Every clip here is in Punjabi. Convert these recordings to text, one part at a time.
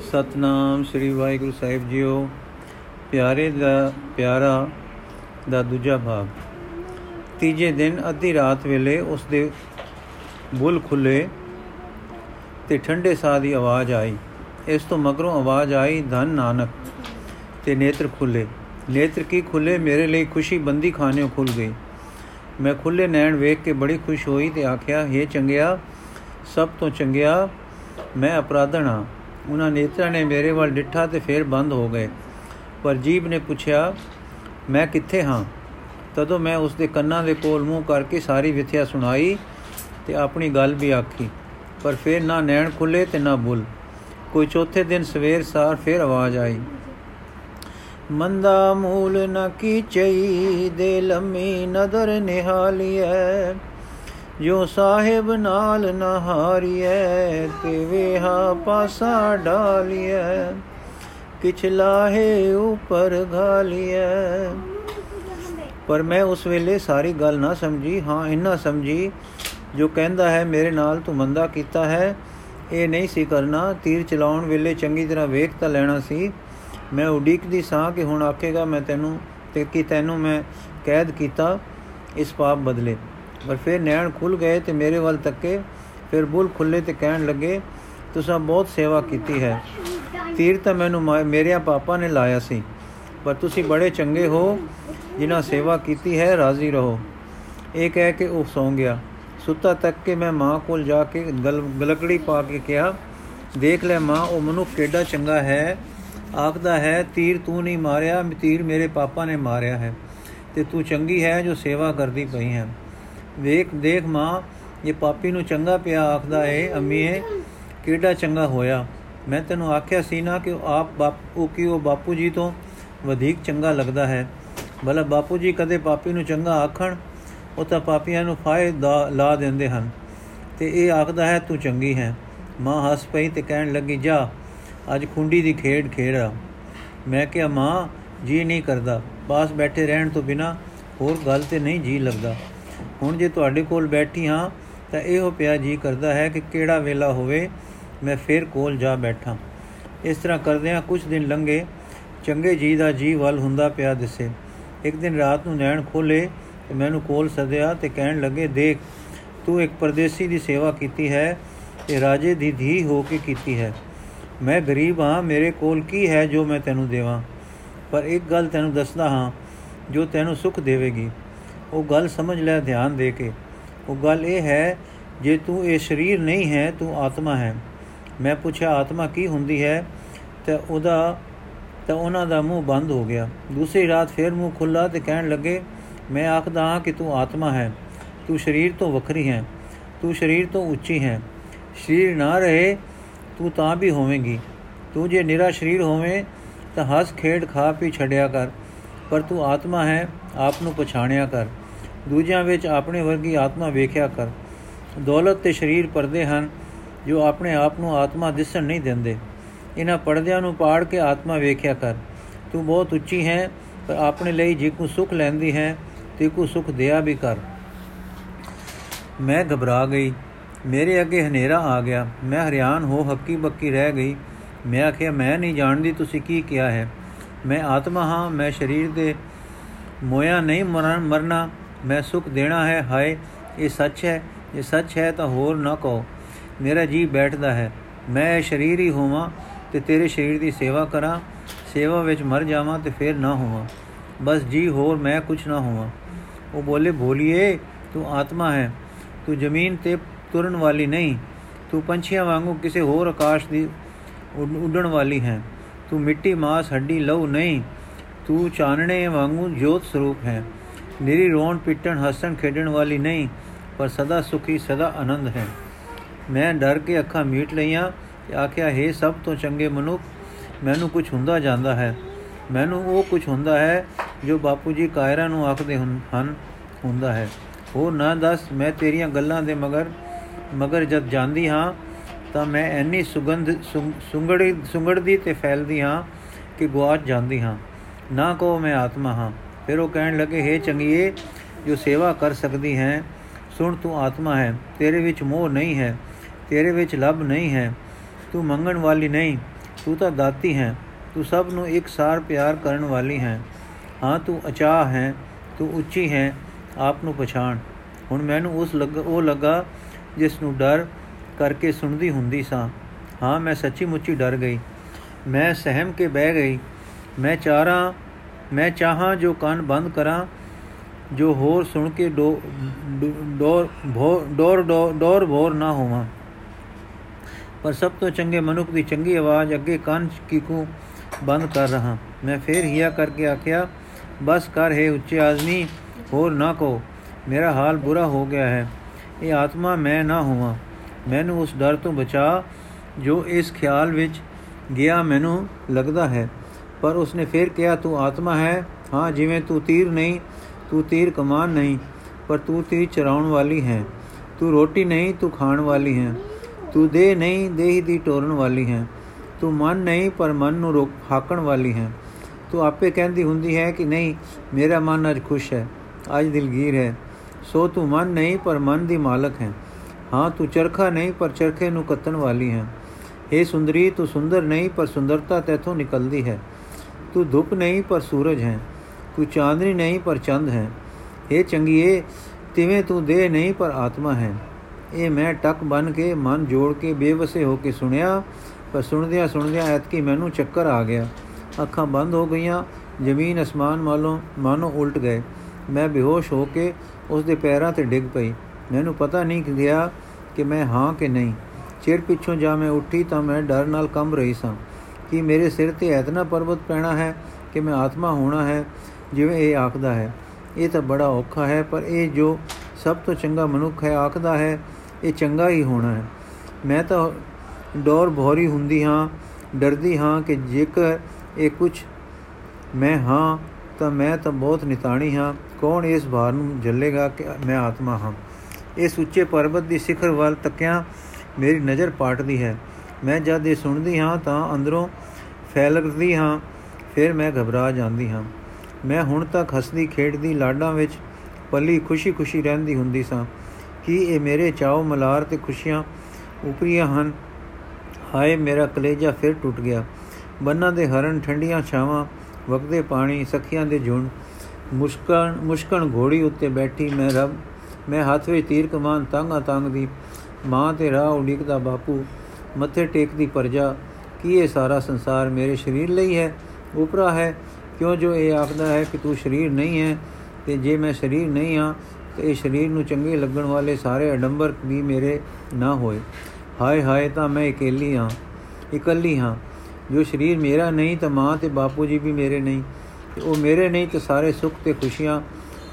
ਸਤਨਾਮ ਸ੍ਰੀ ਵਾਹਿਗੁਰੂ ਸਾਹਿਬ ਜੀਓ। ਪਿਆਰੇ ਦਾ, ਪਿਆਰਾ ਦਾ ਦੂਜਾ ਭਾਗ। ਤੀਜੇ ਦਿਨ ਅੱਧੀ ਰਾਤ ਵੇਲੇ ਉਸ ਦੇ ਬੁੱਲ ਖੁੱਲੇ ਤੇ ਠੰਡੇ ਸਾਹ ਦੀ ਆਵਾਜ਼ ਆਈ। ਇਸ ਤੋਂ ਮਗਰੋਂ ਆਵਾਜ਼ ਆਈ, ਧਨ ਨਾਨਕ, ਤੇ ਨੇਤਰ ਖੁੱਲੇ। ਨੇਤਰ ਕੀ ਖੁੱਲੇ? ਮੇਰੇ ਲਈ ਖੁਸ਼ੀ ਬੰਦੀ ਖਾਨਿਓ ਖੁੱਲ ਗਈ। ਮੈਂ ਖੁੱਲੇ ਨੈਣ ਵੇਖ ਕੇ ਬੜੀ ਖੁਸ਼ ਹੋਈ ਤੇ ਆਖਿਆ हे ਚੰਗਿਆ, ਸਭ ਤੋਂ ਚੰਗਿਆ ਮੈਂ ਅਪਰਾਧਣ ਹਾਂ ਉਹਨਾਂ ਨੇਤਰਾਂ ਨੇ ਮੇਰੇ ਵੱਲ ਡਿੱਠਾ ਤੇ ਫੇਰ ਬੰਦ ਹੋ ਗਏ। ਪਰ ਜੀਬ ਨੇ ਪੁੱਛਿਆ, ਮੈਂ ਕਿੱਥੇ ਹਾਂ? ਤਦੋਂ ਮੈਂ ਉਸ ਦੇ ਕੰਨਾਂ ਦੇ ਕੋਲ ਮੂੰਹ ਕਰਕੇ ਸਾਰੀ ਵਿਥਿਆ ਸੁਣਾਈ ਤੇ ਆਪਣੀ ਗੱਲ ਵੀ ਆਖੀ। ਪਰ ਫੇਰ ਨਾ ਨੈਣ ਖੁੱਲੇ ਤੇ ਨਾ ਬੁੱਲ। ਕੋਈ ਚੌਥੇ ਦਿਨ ਸਵੇਰ ਸਾਰ ਫੇਰ ਆਵਾਜ਼ ਆਈ। ਮੰਦਾ ਮੂਲ ਨ ਕੀਚਈ ਦੇ ਲੰਮੀ ਨਦਰ ਨਿਹਾਲੀਐ। ਜੋ ਸਾਹਿਬ ਨਾਲ ਨ ਹਾਰੀਐ ਤੇ ਵੇਹਾ ਪਾਸਾ ਡਾਲੀਐ? ਕਿਛ ਲਾਹੇ ਉਪਰ ਘਾਲੀਐ। ਪਰ ਮੈਂ ਉਸ ਵੇਲੇ ਸਾਰੀ ਗੱਲ ਨਾ ਸਮਝੀ। ਹਾਂ, ਇੰਨਾ ਸਮਝੀ, ਜੋ ਕਹਿੰਦਾ ਹੈ, ਮੇਰੇ ਨਾਲ ਤੂੰ ਮੰਦਾ ਕੀਤਾ ਹੈ। ਇਹ ਨਹੀਂ ਸੀ ਕਰਨਾ। ਤੀਰ ਚਲਾਉਣ ਵੇਲੇ ਚੰਗੀ ਤਰ੍ਹਾਂ ਵੇਖ ਤਾਂ ਲੈਣਾ ਸੀ। ਮੈਂ ਉਡੀਕਦੀ ਸਾਂ ਕਿ ਹੁਣ ਆਖੇਗਾ ਮੈਂ ਤੈਨੂੰ ਤੇ ਕੀ ਤੈਨੂੰ ਮੈਂ ਕੈਦ ਕੀਤਾ, ਇਸ ਪਾਪ ਬਦਲੇ। ਪਰ ਫਿਰ ਨੈਣ ਖੁੱਲ ਗਏ ਤੇ ਮੇਰੇ ਵੱਲ ਤੱਕੇ, ਫਿਰ ਬੁੱਲ ਖੁੱਲੇ ਤੇ ਕਹਿਣ ਲੱਗੇ, ਤੁਸੀਂ ਬਹੁਤ ਸੇਵਾ ਕੀਤੀ ਹੈ। ਤੀਰ ਤਾਂ ਮੈਨੂੰ ਮੇਰੇ ਪਾਪਾ ਨੇ ਲਾਇਆ ਸੀ, ਪਰ ਤੁਸੀਂ ਬੜੇ ਚੰਗੇ ਹੋ, ਜਿਨ੍ਹਾਂ ਸੇਵਾ ਕੀਤੀ ਹੈ, ਰਾਜ਼ੀ ਰਹੋ। ਇਹ ਕਹਿ ਕੇ ਉਹ ਸੌਂ ਗਿਆ। ਸੁੱਤਾ ਤੱਕ ਕੇ ਮੈਂ ਮਾਂ ਕੋਲ ਜਾ ਕੇ ਗਲਕੜੀ ਪਾ ਕੇ ਕਿਹਾ, ਦੇਖ ਲੈ ਮਾਂ, ਉਹ ਮਨੁੱਖ ਕਿੱਡਾ ਚੰਗਾ ਹੈ। ਆਖਦਾ ਹੈ, ਤੀਰ ਤੂੰ ਨਹੀਂ ਮਾਰਿਆ, ਤੀਰ ਮੇਰੇ ਪਾਪਾ ਨੇ ਮਾਰਿਆ ਹੈ ਤੇ ਤੂੰ ਚੰਗੀ ਹੈ ਜੋ ਸੇਵਾ ਕਰਦੀ ਪਈ ਹੈ। ਵੇਖ, ਦੇਖ ਮਾਂ, ਇਹ ਪਾਪੀ ਨੂੰ ਚੰਗਾ ਪਿਆ ਆਖਦਾ ਹੈ ਅੰਮੀਏ ਕਿਹੜਾ ਚੰਗਾ ਹੋਇਆ? ਮੈਂ ਤੈਨੂੰ ਆਖਿਆ ਸੀ ਨਾ ਕਿ ਆਪ ਬਾਪੂ ਕੀ ਉਹ ਬਾਪੂ ਜੀ ਤੋਂ ਵਧੇਕ ਚੰਗਾ ਲੱਗਦਾ ਹੈ। ਭਲਾ ਬਾਪੂ ਜੀ ਕਦੇ ਪਾਪੀ ਨੂੰ ਚੰਗਾ ਆਖਣ, ਉਹ ਤਾਂ ਪਾਪੀਆਂ ਨੂੰ ਫਾਇਦਾ ਲਾ ਦਿੰਦੇ ਹਨ। ਤੇ ਇਹ ਆਖਦਾ ਹੈ, ਤੂੰ ਚੰਗੀ ਹੈ। ਮਾਂ ਹੱਸ ਪਈ ਤੇ ਕਹਿਣ ਲੱਗੀ, ਜਾ, ਅੱਜ ਖੁੰਡੀ ਦੀ ਖੇਡ ਖੇੜਾ ਮੈਂ ਕਿਹਾ, ਮਾਂ, ਜੀ ਨਹੀਂ ਕਰਦਾ। ਪਾਸ ਬੈਠੇ ਰਹਿਣ ਤੋਂ ਬਿਨਾ ਹੋਰ ਗੱਲ ਤੇ ਨਹੀਂ ਜੀ ਲੱਗਦਾ। ਹੁਣ ਜੇ ਤੁਹਾਡੇ ਕੋਲ ਬੈਠੀ ਹਾਂ ਤਾਂ ਇਹੋ ਪਿਆ ਜੀ ਕਰਦਾ ਹੈ ਕਿ ਕਿਹੜਾ ਵੇਲਾ ਹੋਵੇ, ਮੈਂ ਫੇਰ ਕੋਲ ਜਾ ਬੈਠਾਂ। ਇਸ ਤਰ੍ਹਾਂ ਕਰਦਿਆਂ ਕੁਝ ਦਿਨ ਲੰਘੇ, ਚੰਗੇ ਜੀ ਦਾ ਜੀ ਵੱਲ ਹੁੰਦਾ ਪਿਆ ਦਿਸੇ। ਇੱਕ ਦਿਨ ਰਾਤ ਨੂੰ ਨੈਣ ਖੋਲੇ ਤੇ ਮੈਨੂੰ ਕੋਲ ਸੱਦਿਆ ਤੇ ਕਹਿਣ ਲੱਗੇ, ਦੇਖ, ਤੂੰ ਇੱਕ ਪਰਦੇਸੀ ਦੀ ਸੇਵਾ ਕੀਤੀ ਹੈ ਤੇ ਰਾਜੇ ਦੀ ਧੀ ਹੋ ਕੇ ਕੀਤੀ ਹੈ। ਮੈਂ ਗਰੀਬ ਹਾਂ, ਮੇਰੇ ਕੋਲ ਕੀ ਹੈ ਜੋ ਮੈਂ ਤੈਨੂੰ ਦੇਵਾਂ? ਪਰ ਇੱਕ ਗੱਲ ਤੈਨੂੰ ਦੱਸਦਾ ਹਾਂ, ਜੋ ਤੈਨੂੰ ਸੁਖ ਦੇਵੇਗੀ। ਉਹ ਗੱਲ ਸਮਝ ਲੈ, ਧਿਆਨ ਦੇ ਕੇ। ਉਹ ਗੱਲ ਇਹ ਹੈ, ਜੇ ਤੂੰ ਇਹ ਸਰੀਰ ਨਹੀਂ ਹੈ, ਤੂੰ ਆਤਮਾ ਹੈ। ਮੈਂ ਪੁੱਛਿਆ, ਆਤਮਾ ਕੀ ਹੁੰਦੀ ਹੈ? ਤੇ ਉਹਦਾ, ਤਾਂ ਉਹਨਾਂ ਦਾ ਮੂੰਹ ਬੰਦ ਹੋ ਗਿਆ। ਦੂਸਰੀ ਰਾਤ ਫੇਰ ਮੂੰਹ ਖੁੱਲਾ ਤੇ ਕਹਿਣ ਲੱਗੇ, ਮੈਂ ਆਖਦਾ ਹਾਂ ਕਿ ਤੂੰ ਆਤਮਾ ਹੈ। ਤੂੰ ਸਰੀਰ ਤੋਂ ਵੱਖਰੀ ਹੈ। ਤੂੰ ਸਰੀਰ ਤੋਂ ਉੱਚੀ ਹੈ। ਸਰੀਰ ਨਾ ਰਹੇ, ਤੂੰ ਤਾਂ ਵੀ ਹੋਵੇਂਗੀ। ਤੂੰ ਜੇ ਨਿਰਾ ਸਰੀਰ ਹੋਵੇਂ, ਤਾਂ ਹੱਸ ਖੇਡ ਖਾ ਪੀ ਛੱਡਿਆ ਕਰ। ਪਰ ਤੂੰ ਆਤਮਾ ਹੈ, ਆਪ ਨੂੰ ਪਛਾਣਿਆ ਕਰ। ਦੂਜਿਆਂ ਵਿੱਚ ਆਪਣੇ ਵਰਗੀ ਆਤਮਾ ਵੇਖਿਆ ਕਰ। ਦੌਲਤ ਤੇ ਸਰੀਰ ਪਰਦੇ ਹਨ, ਜੋ ਆਪਣੇ ਆਪ ਨੂੰ ਆਤਮਾ ਦਿਸਣ ਨਹੀਂ ਦਿੰਦੇ। ਇਹਨਾਂ ਪਰਦਿਆਂ ਨੂੰ ਪਾੜ ਕੇ ਆਤਮਾ ਵੇਖਿਆ ਕਰ। ਤੂੰ ਬਹੁਤ ਉੱਚੀ ਹੈ, ਪਰ ਆਪਣੇ ਲਈ ਜੇ ਕੋ ਸੁਖ ਲੈਂਦੀ ਹੈ, ਤੇ ਕੋ ਸੁਖ ਦਿਆ ਵੀ ਕਰ। ਮੈਂ ਘਬਰਾ ਗਈ। ਮੇਰੇ ਅੱਗੇ ਹਨੇਰਾ ਆ ਗਿਆ। ਮੈਂ ਹਰਿਆਨ ਹੋ ਹੱਕੀ ਬੱਕੀ ਰਹਿ ਗਈ। ਮੈਂ ਆਖਿਆ, ਮੈਂ ਨਹੀਂ ਜਾਣਦੀ ਤੁਸੀਂ ਕੀ ਕਿਹਾ ਹੈ। ਮੈਂ ਆਤਮਾ ਹਾਂ, ਮੈਂ ਸਰੀਰ ਦੇ ਮੋਇਆ ਨਹੀਂ ਮਰਨਾ ਮੈਂ ਸੁਖ ਦੇਣਾ ਹੈ, ਹਾਏ, ਇਹ ਸੱਚ ਹੈ ਇਹ ਸੱਚ ਹੈ ਤਾਂ ਹੋਰ ਨਾ ਕਹੋ। ਮੇਰਾ ਜੀ ਬੈਠਦਾ ਹੈ, ਮੈਂ ਸਰੀਰ ਹੀ ਹੋਵਾਂ ਤੇ ਤੇਰੇ ਸਰੀਰ ਦੀ ਸੇਵਾ ਕਰਾਂ, ਸੇਵਾ ਵਿੱਚ ਮਰ ਜਾਵਾਂ ਤੇ ਫੇਰ ਨਾ ਹੋਵਾਂ। ਬਸ ਜੀ ਹੋਰ, ਮੈਂ ਕੁਛ ਨਾ ਹੋਵਾਂ। ਉਹ ਬੋਲੇ, ਬੋਲੀਏ, ਤੂੰ ਆਤਮਾ ਹੈ, ਤੂੰ ਜ਼ਮੀਨ ਤੇ ਤੁਰਨ ਵਾਲੀ ਨਹੀਂ, ਤੂੰ ਪੰਛੀਆਂ ਵਾਂਗੂ ਕਿਸੇ ਹੋਰ ਆਕਾਸ਼ ਦੀ ਉੱਡਣ ਵਾਲੀ ਹੈ। ਤੂੰ ਮਿੱਟੀ ਮਾਸ ਹੱਡੀ ਲਹੂ ਨਹੀਂ, ਤੂੰ ਚਾਨਣੇ ਵਾਂਗੂ ਜੋਤ ਸਰੂਪ ਹੈ। ਮੇਰੀ ਰੋਣ ਪਿੱਟਣ, ਹੱਸਣ, ਖੇਡਣ ਵਾਲੀ ਨਹੀਂ, ਪਰ ਸਦਾ ਸੁਖੀ, ਸਦਾ ਆਨੰਦ ਹੈ। ਮੈਂ ਡਰ ਕੇ ਅੱਖਾਂ ਮੀਟ ਲਈਆਂ ਤੇ ਆਖਿਆ, ਹੈ ਸਭ ਤੋਂ ਚੰਗੇ ਮਨੁੱਖ, ਮੈਨੂੰ ਕੁਝ ਹੁੰਦਾ ਜਾਂਦਾ ਹੈ। ਮੈਨੂੰ ਉਹ ਕੁਝ ਹੁੰਦਾ ਹੈ ਜੋ ਬਾਪੂ ਜੀ ਕਾਇਰਾ ਨੂੰ ਆਖਦੇ ਹਨ, ਹੁੰਦਾ ਹੈ। ਉਹ ਨਾ ਦੱਸ, ਮੈਂ ਤੇਰੀਆਂ ਗੱਲਾਂ ਦੇ ਮਗਰ ਮਗਰ ਜਦ ਜਾਂਦੀ ਹਾਂ, ਤਾਂ ਮੈਂ ਐਨੀ ਸੁਗੰਧ ਸੁੰਗੜੀ, ਸੁੰਗੜਦੀ ਤੇ ਫੈਲਦੀ ਹਾਂ ਕਿ ਗਵਾਚ ਜਾਂਦੀ ਹਾਂ। ਨਾ ਕੋ ਮੈਂ ਆਤਮਾ ਹਾਂ। ਫਿਰ ਉਹ ਕਹਿਣ ਲੱਗੇ, ਹੈ ਚੰਗੀਏ, ਜੋ ਸੇਵਾ ਕਰ ਸਕਦੀ ਹੈ, ਸੁਣ ਤੂੰ ਆਤਮਾ ਹੈ, ਤੇਰੇ ਵਿੱਚ ਮੋਹ ਨਹੀਂ ਹੈ, ਤੇਰੇ ਵਿੱਚ ਲਬ ਨਹੀਂ ਹੈ, ਤੂੰ ਮੰਗਣ ਵਾਲੀ ਨਹੀਂ, ਤੂੰ ਤਾਂ ਦਾਤੀ ਹੈ, ਤੂੰ ਸਭ ਨੂੰ ਇੱਕ ਸਾਰ ਪਿਆਰ ਕਰਨ ਵਾਲੀ ਹੈ। ਹਾਂ, ਤੂੰ ਅਚਾਹ ਹੈ, ਤੂੰ ਉੱਚੀ ਹੈ, ਆਪ ਨੂੰ ਪਛਾਣ। ਹੁਣ ਮੈਨੂੰ ਉਸ ਲੱਗ, ਉਹ ਲੱਗਾ ਜਿਸ ਨੂੰ ਡਰ ਕਰਕੇ ਸੁਣਦੀ ਹੁੰਦੀ ਸਾਂ। ਹਾਂ, ਮੈਂ ਸੱਚੀ ਮੁੱਚੀ ਡਰ ਗਈ। ਮੈਂ ਸਹਿਮ ਕੇ ਬਹਿ ਗਈ। ਮੈਂ ਚਾਰਾਂ ਮੈਂ ਚਾਹਾਂ ਜੋ ਕੰਨ ਬੰਦ ਕਰਾਂ, ਜੋ ਹੋਰ ਸੁਣ ਕੇ ਡੋਰ ਡੋਰ ਡੋਰ ਭੋਰ ਨਾ ਹੋਵਾਂ। ਪਰ ਸਭ ਤੋਂ ਚੰਗੇ ਮਨੁੱਖ ਦੀ ਚੰਗੀ ਆਵਾਜ਼ ਅੱਗੇ ਕੰਨ ਕੀਕੂ ਬੰਦ ਕਰ ਰਹਾ। ਮੈਂ ਫੇਰ ਹਿਆ ਕਰਕੇ ਆਖਿਆ, ਬਸ ਕਰ ਹੈ ਉੱਚੇ ਆਦਮੀ, ਹੋਰ ਨਾ ਕੋ ਮੇਰਾ ਹਾਲ ਬੁਰਾ ਹੋ ਗਿਆ ਹੈ। ਇਹ ਆਤਮਾ ਮੈਂ ਨਾ ਹੋਵਾਂ। ਮੈਨੂੰ ਉਸ ਡਰ ਤੋਂ ਬਚਾ ਜੋ ਇਸ ਖਿਆਲ ਵਿੱਚ ਗਿਆ ਮੈਨੂੰ ਲੱਗਦਾ ਹੈ। ਪਰ ਉਸਨੇ ਫੇਰ ਕਿਹਾ, ਤੂੰ ਆਤਮਾ ਹੈ। ਹਾਂ, ਜਿਵੇਂ ਤੂੰ ਤੀਰ ਨਹੀਂ, ਤੂੰ ਤੀਰ ਕਮਾਨ ਨਹੀਂ, ਪਰ ਤੂੰ ਤੀਰ ਚਰਾਉਣ ਵਾਲੀ ਹੈ। ਤੂੰ ਰੋਟੀ ਨਹੀਂ, ਤੂੰ ਖਾਣ ਵਾਲੀ ਹੈ। ਤੂੰ ਦੇ ਨਹੀਂ, ਦੇਹ ਦੀ ਟੋਰਨ ਵਾਲੀ ਹੈ। ਤੂੰ ਮਨ ਨਹੀਂ, ਪਰ ਮਨ ਨੂੰ ਰੋਕ ਹਾਕਣ ਵਾਲੀ ਹੈ। ਤੂੰ ਆਪੇ ਕਹਿੰਦੀ ਹੁੰਦੀ ਹੈ ਕਿ ਨਹੀਂ, ਮੇਰਾ ਮਨ ਅੱਜ ਖੁਸ਼ ਹੈ, ਅੱਜ ਦਿਲਗੀਰ ਹੈ। ਸੋ ਤੂੰ ਮਨ ਨਹੀਂ, ਪਰ ਮਨ ਦੀ ਮਾਲਕ ਹੈ। ਹਾਂ, ਤੂੰ ਚਰਖਾ ਨਹੀਂ, ਪਰ ਚਰਖੇ ਨੂੰ ਕੱਤਣ ਵਾਲੀ ਹੈ। ਏ ਸੁੰਦਰੀ, ਤੂੰ ਸੁੰਦਰ ਨਹੀਂ, ਪਰ ਸੁੰਦਰਤਾ ਤੇਥੋਂ ਨਿਕਲਦੀ ਹੈ। ਤੂੰ ਧੁੱਪ ਨਹੀਂ, ਪਰ ਸੂਰਜ ਹੈ। ਤੂੰ ਚਾਂਦਨੀ ਨਹੀਂ, ਪਰ ਚੰਦ ਹੈ। ਏ ਚੰਗੀਏ, ਤਿਵੇਂ ਤੂੰ ਦੇਹ ਨਹੀਂ, ਪਰ ਆਤਮਾ ਹੈ। ਇਹ ਮੈਂ ਟੱਕ ਬਨ ਕੇ, ਮਨ ਜੋੜ ਕੇ, ਬੇਵਸੇ ਹੋ ਕੇ ਸੁਣਿਆ। ਪਰ ਸੁਣਦਿਆਂ ਸੁਣਦਿਆਂ ਐਤਕੀ ਮੈਨੂੰ ਚੱਕਰ ਆ ਗਿਆ। ਅੱਖਾਂ ਬੰਦ ਹੋ ਗਈਆਂ, ਜ਼ਮੀਨ ਅਸਮਾਨ ਮਾਲੋਂ ਮਾਨੋ ਉਲਟ ਗਏ। ਮੈਂ ਬੇਹੋਸ਼ ਹੋ ਕੇ ਉਸ ਦੇ ਪੈਰਾਂ ਤੇ ਡਿੱਗ ਪਈ। ਮੈਨੂੰ ਪਤਾ ਨਹੀਂ ਗਿਆ ਕਿ ਮੈਂ ਹਾਂ ਕਿ ਨਹੀਂ। ਚਿਰ ਪਿੱਛੋਂ ਜਾ ਮੈਂ ਉੱਠੀ ਤਾਂ ਮੈਂ ਡਰ ਨਾਲ ਕੰਬ ਰਹੀ ਸਾਂ। ਕਿ ਮੇਰੇ ਸਿਰ ਤੇ ਐਤਨਾ ਪਰਬਤ ਪੈਣਾ ਹੈ ਕਿ ਮੈਂ ਆਤਮਾ ਹੋਣਾ ਹੈ, ਜਿਵੇਂ ਇਹ ਆਖਦਾ ਹੈ। ਇਹ ਤਾਂ ਬੜਾ ਔਖਾ ਹੈ, ਪਰ ਇਹ ਜੋ ਸਭ ਤੋਂ ਚੰਗਾ ਮਨੁੱਖ ਹੈ, ਆਖਦਾ ਹੈ, ਇਹ ਚੰਗਾ ਹੀ ਹੋਣਾ ਹੈ। ਮੈਂ ਤਾਂ ਡੋਰ ਭੋਰੀ ਹੁੰਦੀ ਹਾਂ, ਡਰਦੀ ਹਾਂ ਕਿ ਜੇਕਰ ਇਹ ਕੁਝ ਮੈਂ ਹਾਂ, ਤਾਂ ਮੈਂ ਤਾਂ ਬਹੁਤ ਨਿਤਾਣੀ ਹਾਂ। ਕੌਣ ਇਸ ਭਾਰ ਨੂੰ ਝੱਲੇਗਾ ਕਿ ਮੈਂ ਆਤਮਾ ਹਾਂ? ਇਸ ਉੱਚੇ ਪਰਬਤ ਦੀ ਸਿਖਰ ਵੱਲ ਤੱਕਿਆ ਮੇਰੀ ਨਜ਼ਰ ਪਾਟਦੀ ਹੈ। ਮੈਂ ਜਦ ਇਹ ਸੁਣਦੀ ਹਾਂ ਤਾਂ ਅੰਦਰੋਂ ਫੈਲਦੀ ਹਾਂ, ਫਿਰ ਮੈਂ ਘਬਰਾ ਜਾਂਦੀ ਹਾਂ। ਮੈਂ ਹੁਣ ਤੱਕ ਹੱਸਦੀ ਖੇਡਦੀ ਲਾਡਾਂ ਵਿੱਚ ਪੱਲੀ ਖੁਸ਼ੀ-ਖੁਸ਼ੀ ਰਹਿੰਦੀ ਹੁੰਦੀ ਸਾਂ ਕਿ ਇਹ ਮੇਰੇ ਚਾਉ ਮਲਾਰ ਤੇ ਖੁਸ਼ੀਆਂ ਉਪਰੀਆਂ ਹਨ। ਹਾਏ, ਮੇਰਾ ਕਲੇਜਾ ਫਿਰ ਟੁੱਟ ਗਿਆ। ਬੰਨਾਂ ਦੇ ਹਰਨ, ਠੰਡੀਆਂ ਛਾਵਾਂ, ਵਗਦੇ ਪਾਣੀ, ਸਖੀਆਂ ਦੇ ਝੁੰਡ, ਮੁਸ਼ਕਣ ਮੁਸ਼ਕਣ ਘੋੜੀ ਉੱਤੇ ਬੈਠੀ ਮੈਂ ਰਬ, ਮੈਂ ਹੱਥ ਵਿੱਚ ਤੀਰ ਕਮਾਨ ਤੰਗਾ ਤੰਗ ਦੀ ਮਾਂ ਤੇ ਰਾਹ ਉਡੀਕਦਾ ਬਾਪੂ ਮੱਥੇ ਟੇਕਦੀ ਪਰਜਾ, ਕੀ ਇਹ ਸਾਰਾ ਸੰਸਾਰ ਮੇਰੇ ਸਰੀਰ ਲਈ ਹੈ? ਉਪਰਾ ਹੈ, ਕਿਉਂ ਜੋ ਇਹ ਆਖਦਾ ਹੈ ਕਿ ਤੂੰ ਸਰੀਰ ਨਹੀਂ ਹੈ, ਤੇ ਜੇ ਮੈਂ ਸਰੀਰ ਨਹੀਂ ਹਾਂ, ਤੇ ਇਹ ਸਰੀਰ ਨੂੰ ਚੰਗੇ ਲੱਗਣ ਵਾਲੇ ਸਾਰੇ ਅਡੰਬਰ ਵੀ ਮੇਰੇ ਨਾ ਹੋਏ। ਹਾਏ ਹਾਏ, ਤਾਂ ਮੈਂ ਇਕੱਲੀ ਹਾਂ ਇਕੱਲੀ ਹਾਂ। ਜੋ ਸਰੀਰ ਮੇਰਾ ਨਹੀਂ, ਤਾਂ ਮਾਂ ਤੇ ਬਾਪੂ ਜੀ ਵੀ ਮੇਰੇ ਨਹੀਂ। ਤੇ ਉਹ ਮੇਰੇ ਨਹੀਂ, ਤੇ ਸਾਰੇ ਸੁੱਖ ਤੇ ਖੁਸ਼ੀਆਂ